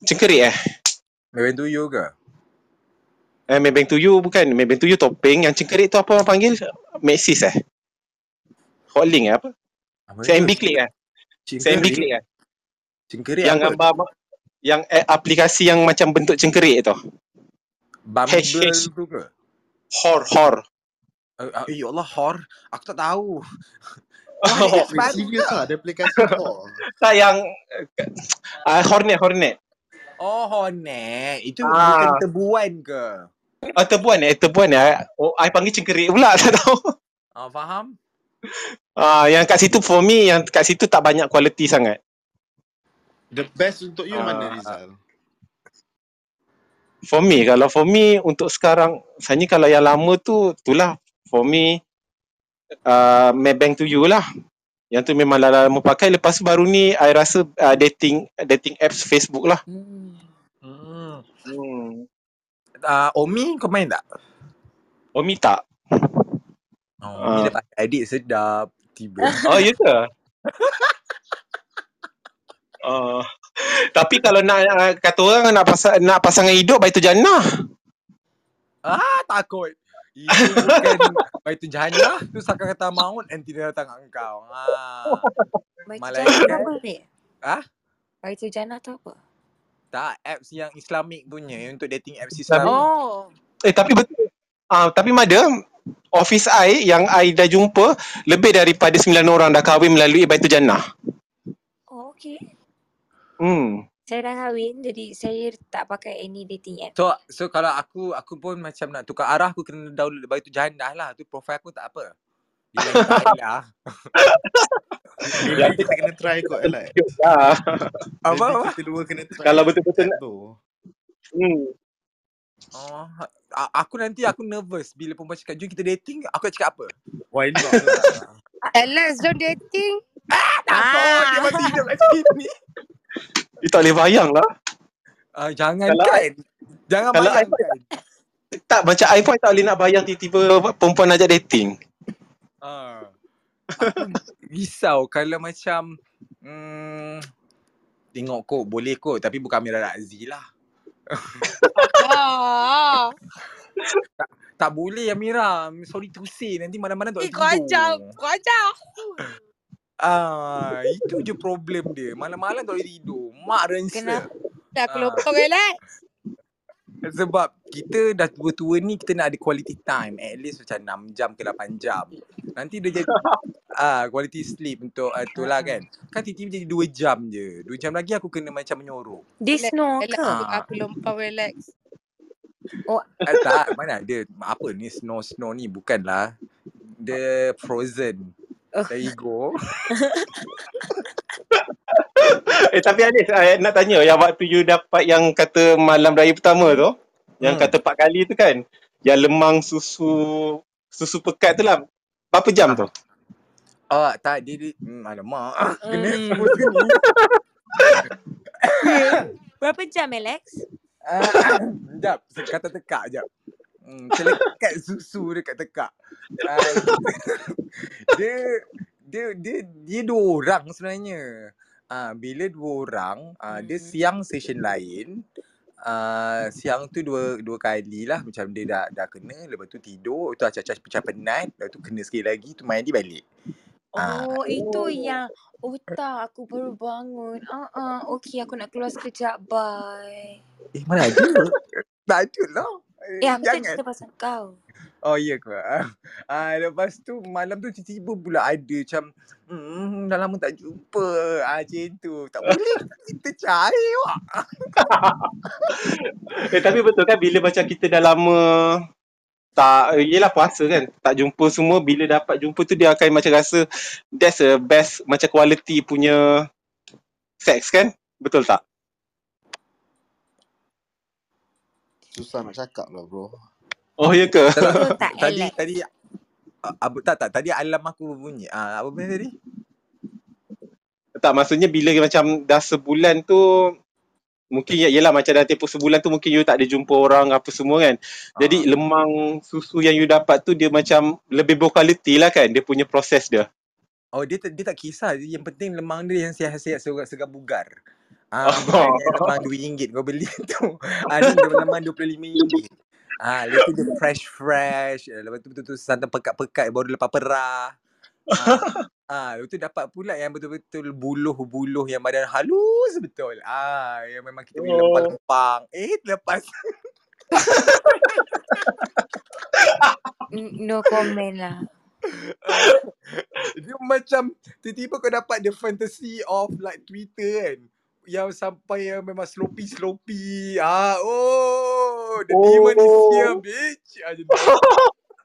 Cengkerik eh? Maybe tu you ke? Eh, Maybank to you bukan. Maybank to you topeng. Yang cengkerik tu apa orang panggil? Maxis eh? Hotlink eh apa? Apa CMB? Click eh? CMB. Click eh? Cengkerik Yang apa? gambar yang eh, aplikasi yang macam bentuk cengkerik tu. Bumble hash, hash. tu ke? Hor, hor. Uh, uh, ya Allah, Hor. Aku tak tahu. Oh, baru serius tak? lah ada aplikasi kau. tak yang uh, Hornet, Hornet. Oh, Hornet. Itu Ah. bukan tebuan ke? Oh, tebuan eh, tebuan eh. Oh, I panggil cengkerik pula, tak tahu. Ah, faham? Ah, yang kat situ for me, yang kat situ tak banyak quality sangat. The best untuk you mana Ah. Rizal? For me, kalau for me untuk sekarang, sebenarnya kalau yang lama tu, itulah for me uh, Maybank to you lah. Yang tu memang dah lama pakai. Lepas tu baru ni, I rasa uh, dating dating apps Facebook lah. Hmm. Hmm. Hmm. Uh, Omi, kau main tak? Omi tak? Oh, Omi Ah. dah pakai edit sedap. Tiba. Oh, ya ke? Uh, tapi kalau nak uh, kata orang nak pasang nak pasangan hidup baik tu jannah. Ah, takut. Itu bukan Baitul Jannah tu saka kata maut and tidak datang engkau. Ah. Baitul Malaikat. Jannah tu apa Rik? Ah? Baitul Jannah tu apa? Tak apps yang Islamic punya yang untuk dating apps Islam. Oh. Eh tapi betul. Ah uh, tapi madam office I yang I dah jumpa lebih daripada 9 orang dah kahwin melalui Baitul Jannah. Oh, okay. Hmm. Saya dah kahwin jadi saya tak pakai any dating app. So so kalau aku aku pun macam nak tukar arah aku kena download Baitul Jannah lah. Tu profile aku tak apa. Tak lah. Kita kena try kot Alex. Ah. Apa Maybe apa? kita dua kena try. Kalau betul-betul nak- tu. Hmm. Oh, aku nanti aku nervous bila perempuan cakap jom kita dating, aku nak cakap apa? Why not. Alex, don't dating. Takut dia masih hidup kat sini. You tak boleh bayang lah. Ah, jangan Kalau- kan. Jangan kalau I- bayangkan. Tak macam I pun tak boleh nak bayang tiba-tiba perempuan ajak dating. Ah. Aku risau kalau macam hmm, tengok kot boleh kot tapi bukan Amira Razi lah. Ah. Tak boleh Amira. Sorry to say nanti mana-mana tak Eh, boleh kau ajar. tidur. Kau ajar. Ah, itu je problem dia. Malam-malam tak boleh tidur. Mak rensel. Kenapa? Dah aku Ah. lopong Alex. Sebab kita dah tua-tua ni kita nak ada quality time. At least macam 6 jam ke 8 jam. Nanti dia jadi ah quality sleep untuk uh, tu lah kan. Kan tiba-tiba jadi 2 jam je. 2 jam lagi aku kena macam menyorok. Dia snow Alex, ke? aku, Ah. aku lompang Alex. Eh, tak, mana ada. Apa ni snow-snow ni? Bukanlah. The frozen. Oh. There you go. eh tapi Anis, I nak tanya yang waktu you dapat yang kata malam raya pertama tu, yang Hmm. kata 4 kali tu kan, yang lemang susu susu pekat tu lah. Berapa jam tu? Oh, tak. Dia, dia hmm, alamak. Kena Hmm. sebut sini. Berapa jam Alex? Ah, Sekejap. Kata tekak sekejap. Hmm, selekat susu dekat tekak. Ah, dia, dia, dia, dia dua orang sebenarnya. Ah, bila dua orang, ah, dia Hmm. siang session lain. Ah, siang tu dua dua kali lah macam dia dah dah kena lepas tu tidur tu acah-acah pecah penat lepas tu kena sekali lagi tu mandi balik. Oh, itu yang Oh tak, aku baru bangun. Ah ah, okey aku nak keluar sekejap. Bye. eh mana ada tak ada lah Eh, aku tak jangan cerita pasal kau. Oh ya ke? Ah, lepas tu malam tu tiba-tiba pula ada macam hmm, dah lama tak jumpa. Ah, macam tu. Tak boleh kita cari wak. Eh tapi betul kan bila macam kita dah lama tak yelah puasa kan tak jumpa semua bila dapat jumpa tu dia akan macam rasa that's the best macam quality punya sex kan betul tak Susah nak cakap lah bro. oh ya ke tak tadi tadi ah, abu tak tak tadi alam aku bunyi. Ah, apa benda tadi? tak maksudnya bila macam dah sebulan tu mungkin ya yelah macam dah tempoh sebulan tu mungkin you tak ada jumpa orang apa semua kan jadi Ah. lemang susu yang you dapat tu dia macam lebih berkualiti lah kan dia punya proses dia Oh dia tak, dia tak kisah. Yang penting lemang dia yang sihat-sihat segar, segar bugar. Ah, Oh. yang lemang RM2 kau beli tu. Ah, ni dia lemang RM25. Ah, lepas tu dia fresh-fresh. Ah, Lepas tu betul-betul santan pekat-pekat baru lepas perah. Ah, ah, lepas tu dapat pula yang betul-betul buluh-buluh yang badan halus betul. Ah, yang memang kita boleh Oh. lempang-lempang. Eh, lepas No comment lah. Uh, dia macam tiba-tiba kau dapat the fantasy of like Twitter kan yang sampai yang memang sloppy sloppy ah oh the demon is here Oh. bitch ah.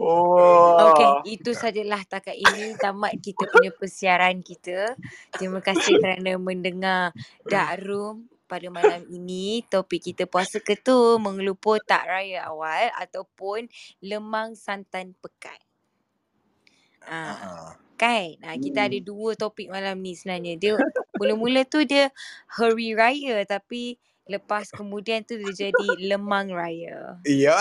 Oh. Okay, itu sajalah takat ini tamat kita punya persiaran kita. Terima kasih kerana mendengar Dark Room pada malam ini. Topik kita puasa ke tu mengelupur tak raya awal ataupun lemang santan pekat. Ah, Ah, kan? Ah, kita ada Hmm. dua topik malam ni sebenarnya. Dia mula-mula tu dia hari raya tapi lepas kemudian tu dia jadi lemang raya. Ya.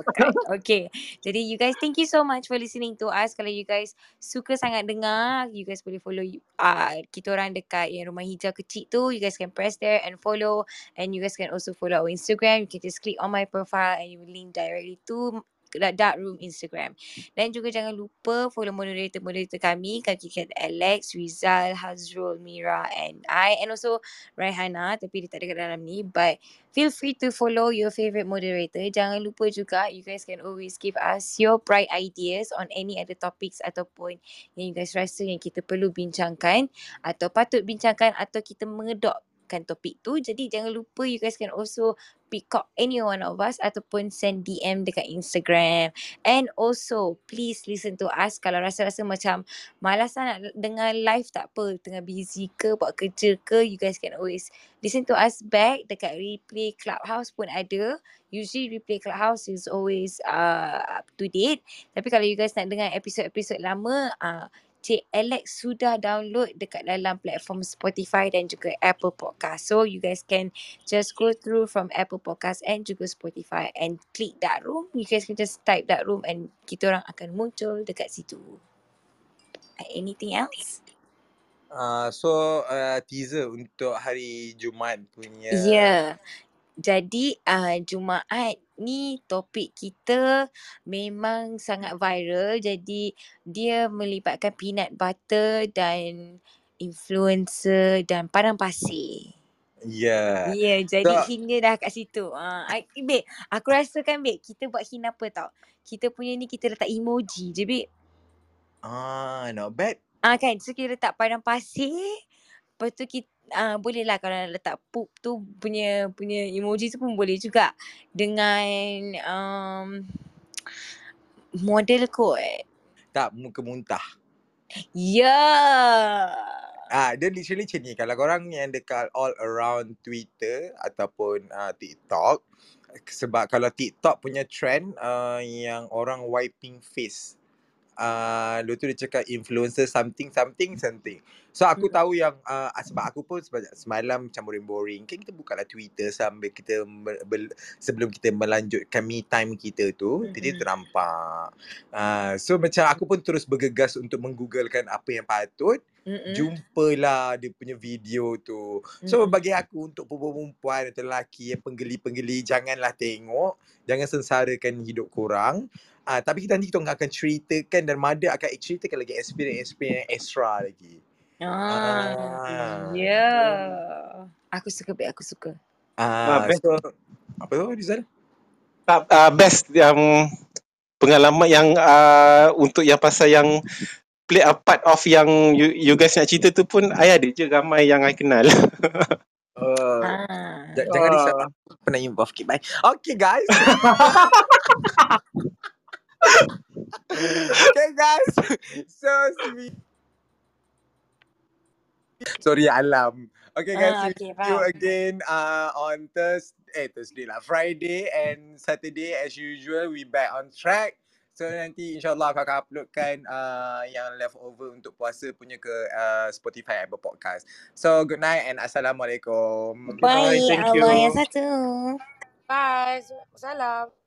pekat. Okay. Jadi you guys thank you so much for listening to us. Kalau you guys suka sangat dengar, you guys boleh follow uh, kita orang dekat yang rumah hijau kecil tu. You guys can press there and follow. And you guys can also follow our Instagram. You can just click on my profile and you will link directly to Dark Room Instagram. Dan juga jangan lupa follow moderator-moderator kami. Kaki Kat Alex, Rizal, Hazrul, Mira and I. And also Raihana tapi dia tak ada kat dalam ni. But feel free to follow your favorite moderator. Jangan lupa juga you guys can always give us your bright ideas on any other topics ataupun yang you guys rasa yang kita perlu bincangkan atau patut bincangkan atau kita mengedokkan topik tu. Jadi jangan lupa you guys can also pick up any one of us ataupun send DM dekat Instagram. And also please listen to us kalau rasa-rasa macam malas nak dengar live tak apa. Tengah busy ke buat kerja ke you guys can always listen to us back dekat replay clubhouse pun ada usually replay clubhouse is always uh, up to date tapi kalau you guys nak dengar episod-episod lama uh, Cik Alex sudah download dekat dalam platform Spotify dan juga Apple Podcast. So you guys can just go through from Apple Podcast and juga Spotify and click that room. You guys can just type that room and kita orang akan muncul dekat situ. Uh, Anything else? Uh, so uh, teaser untuk hari Jumaat punya Ya. Yeah. Jadi uh, Jumaat ni topik kita memang sangat viral. Jadi dia melibatkan peanut butter dan influencer dan padang pasir. Ya. Ya, yeah, jadi So hingga dah kat situ. Ah, uh, babe, aku rasa kan babe, kita buat hint apa tau. Kita punya ni kita letak emoji je babe. ah not bad. Ah kan, so kita letak padang pasir. Lepas tu kita uh, boleh lah kalau nak letak poop tu punya punya emoji tu pun boleh juga dengan um, model kot. Tak muka muntah. Ya. Yeah. Ah, dia literally macam ni. Kalau korang yang dekat all around Twitter ataupun uh, TikTok, sebab kalau TikTok punya trend uh, yang orang wiping face. Uh, lepas tu dia cakap influencer something something something. So aku Hmm. tahu yang uh, sebab aku pun sebab semalam macam boring-boring. Kan kita bukalah Twitter sambil kita ber, ber, sebelum kita melanjutkan me time kita tu, jadi Mm-mm. ternampak. Uh, so macam aku pun terus bergegas untuk menggooglekan apa yang patut Mm-mm. jumpalah dia punya video tu. So Mm-mm. bagi aku untuk perempuan atau lelaki yang penggeli-penggeli janganlah tengok, jangan sengsarakan hidup korang. Ah uh, tapi kita nanti kita akan ceritakan dan Mada akan ceritakan lagi experience-experience extra lagi. Ah, Ah. ya. Yeah. Aku suka babe, aku suka. Ah, Ah best so apa tu Rizal? ah, ah, best yang pengalaman yang uh, untuk yang pasal yang play a part of yang you, you guys nak cerita tu pun I ada je ramai yang I kenal. Uh, Ah. j- jangan risau aku pernah involve bye. Okay guys. okay guys. So see Sorry alam. Okay guys, Ah, we'll okay, see you again uh, on Thursday, eh Thursday lah, Friday and Saturday as usual we back on track. So nanti insyaAllah aku akan uploadkan uh, yang leftover untuk puasa punya ke uh, Spotify Apple Podcast. So good night and Assalamualaikum. Bye. Bye, Thank Allah yang you. satu. Bye. Salam.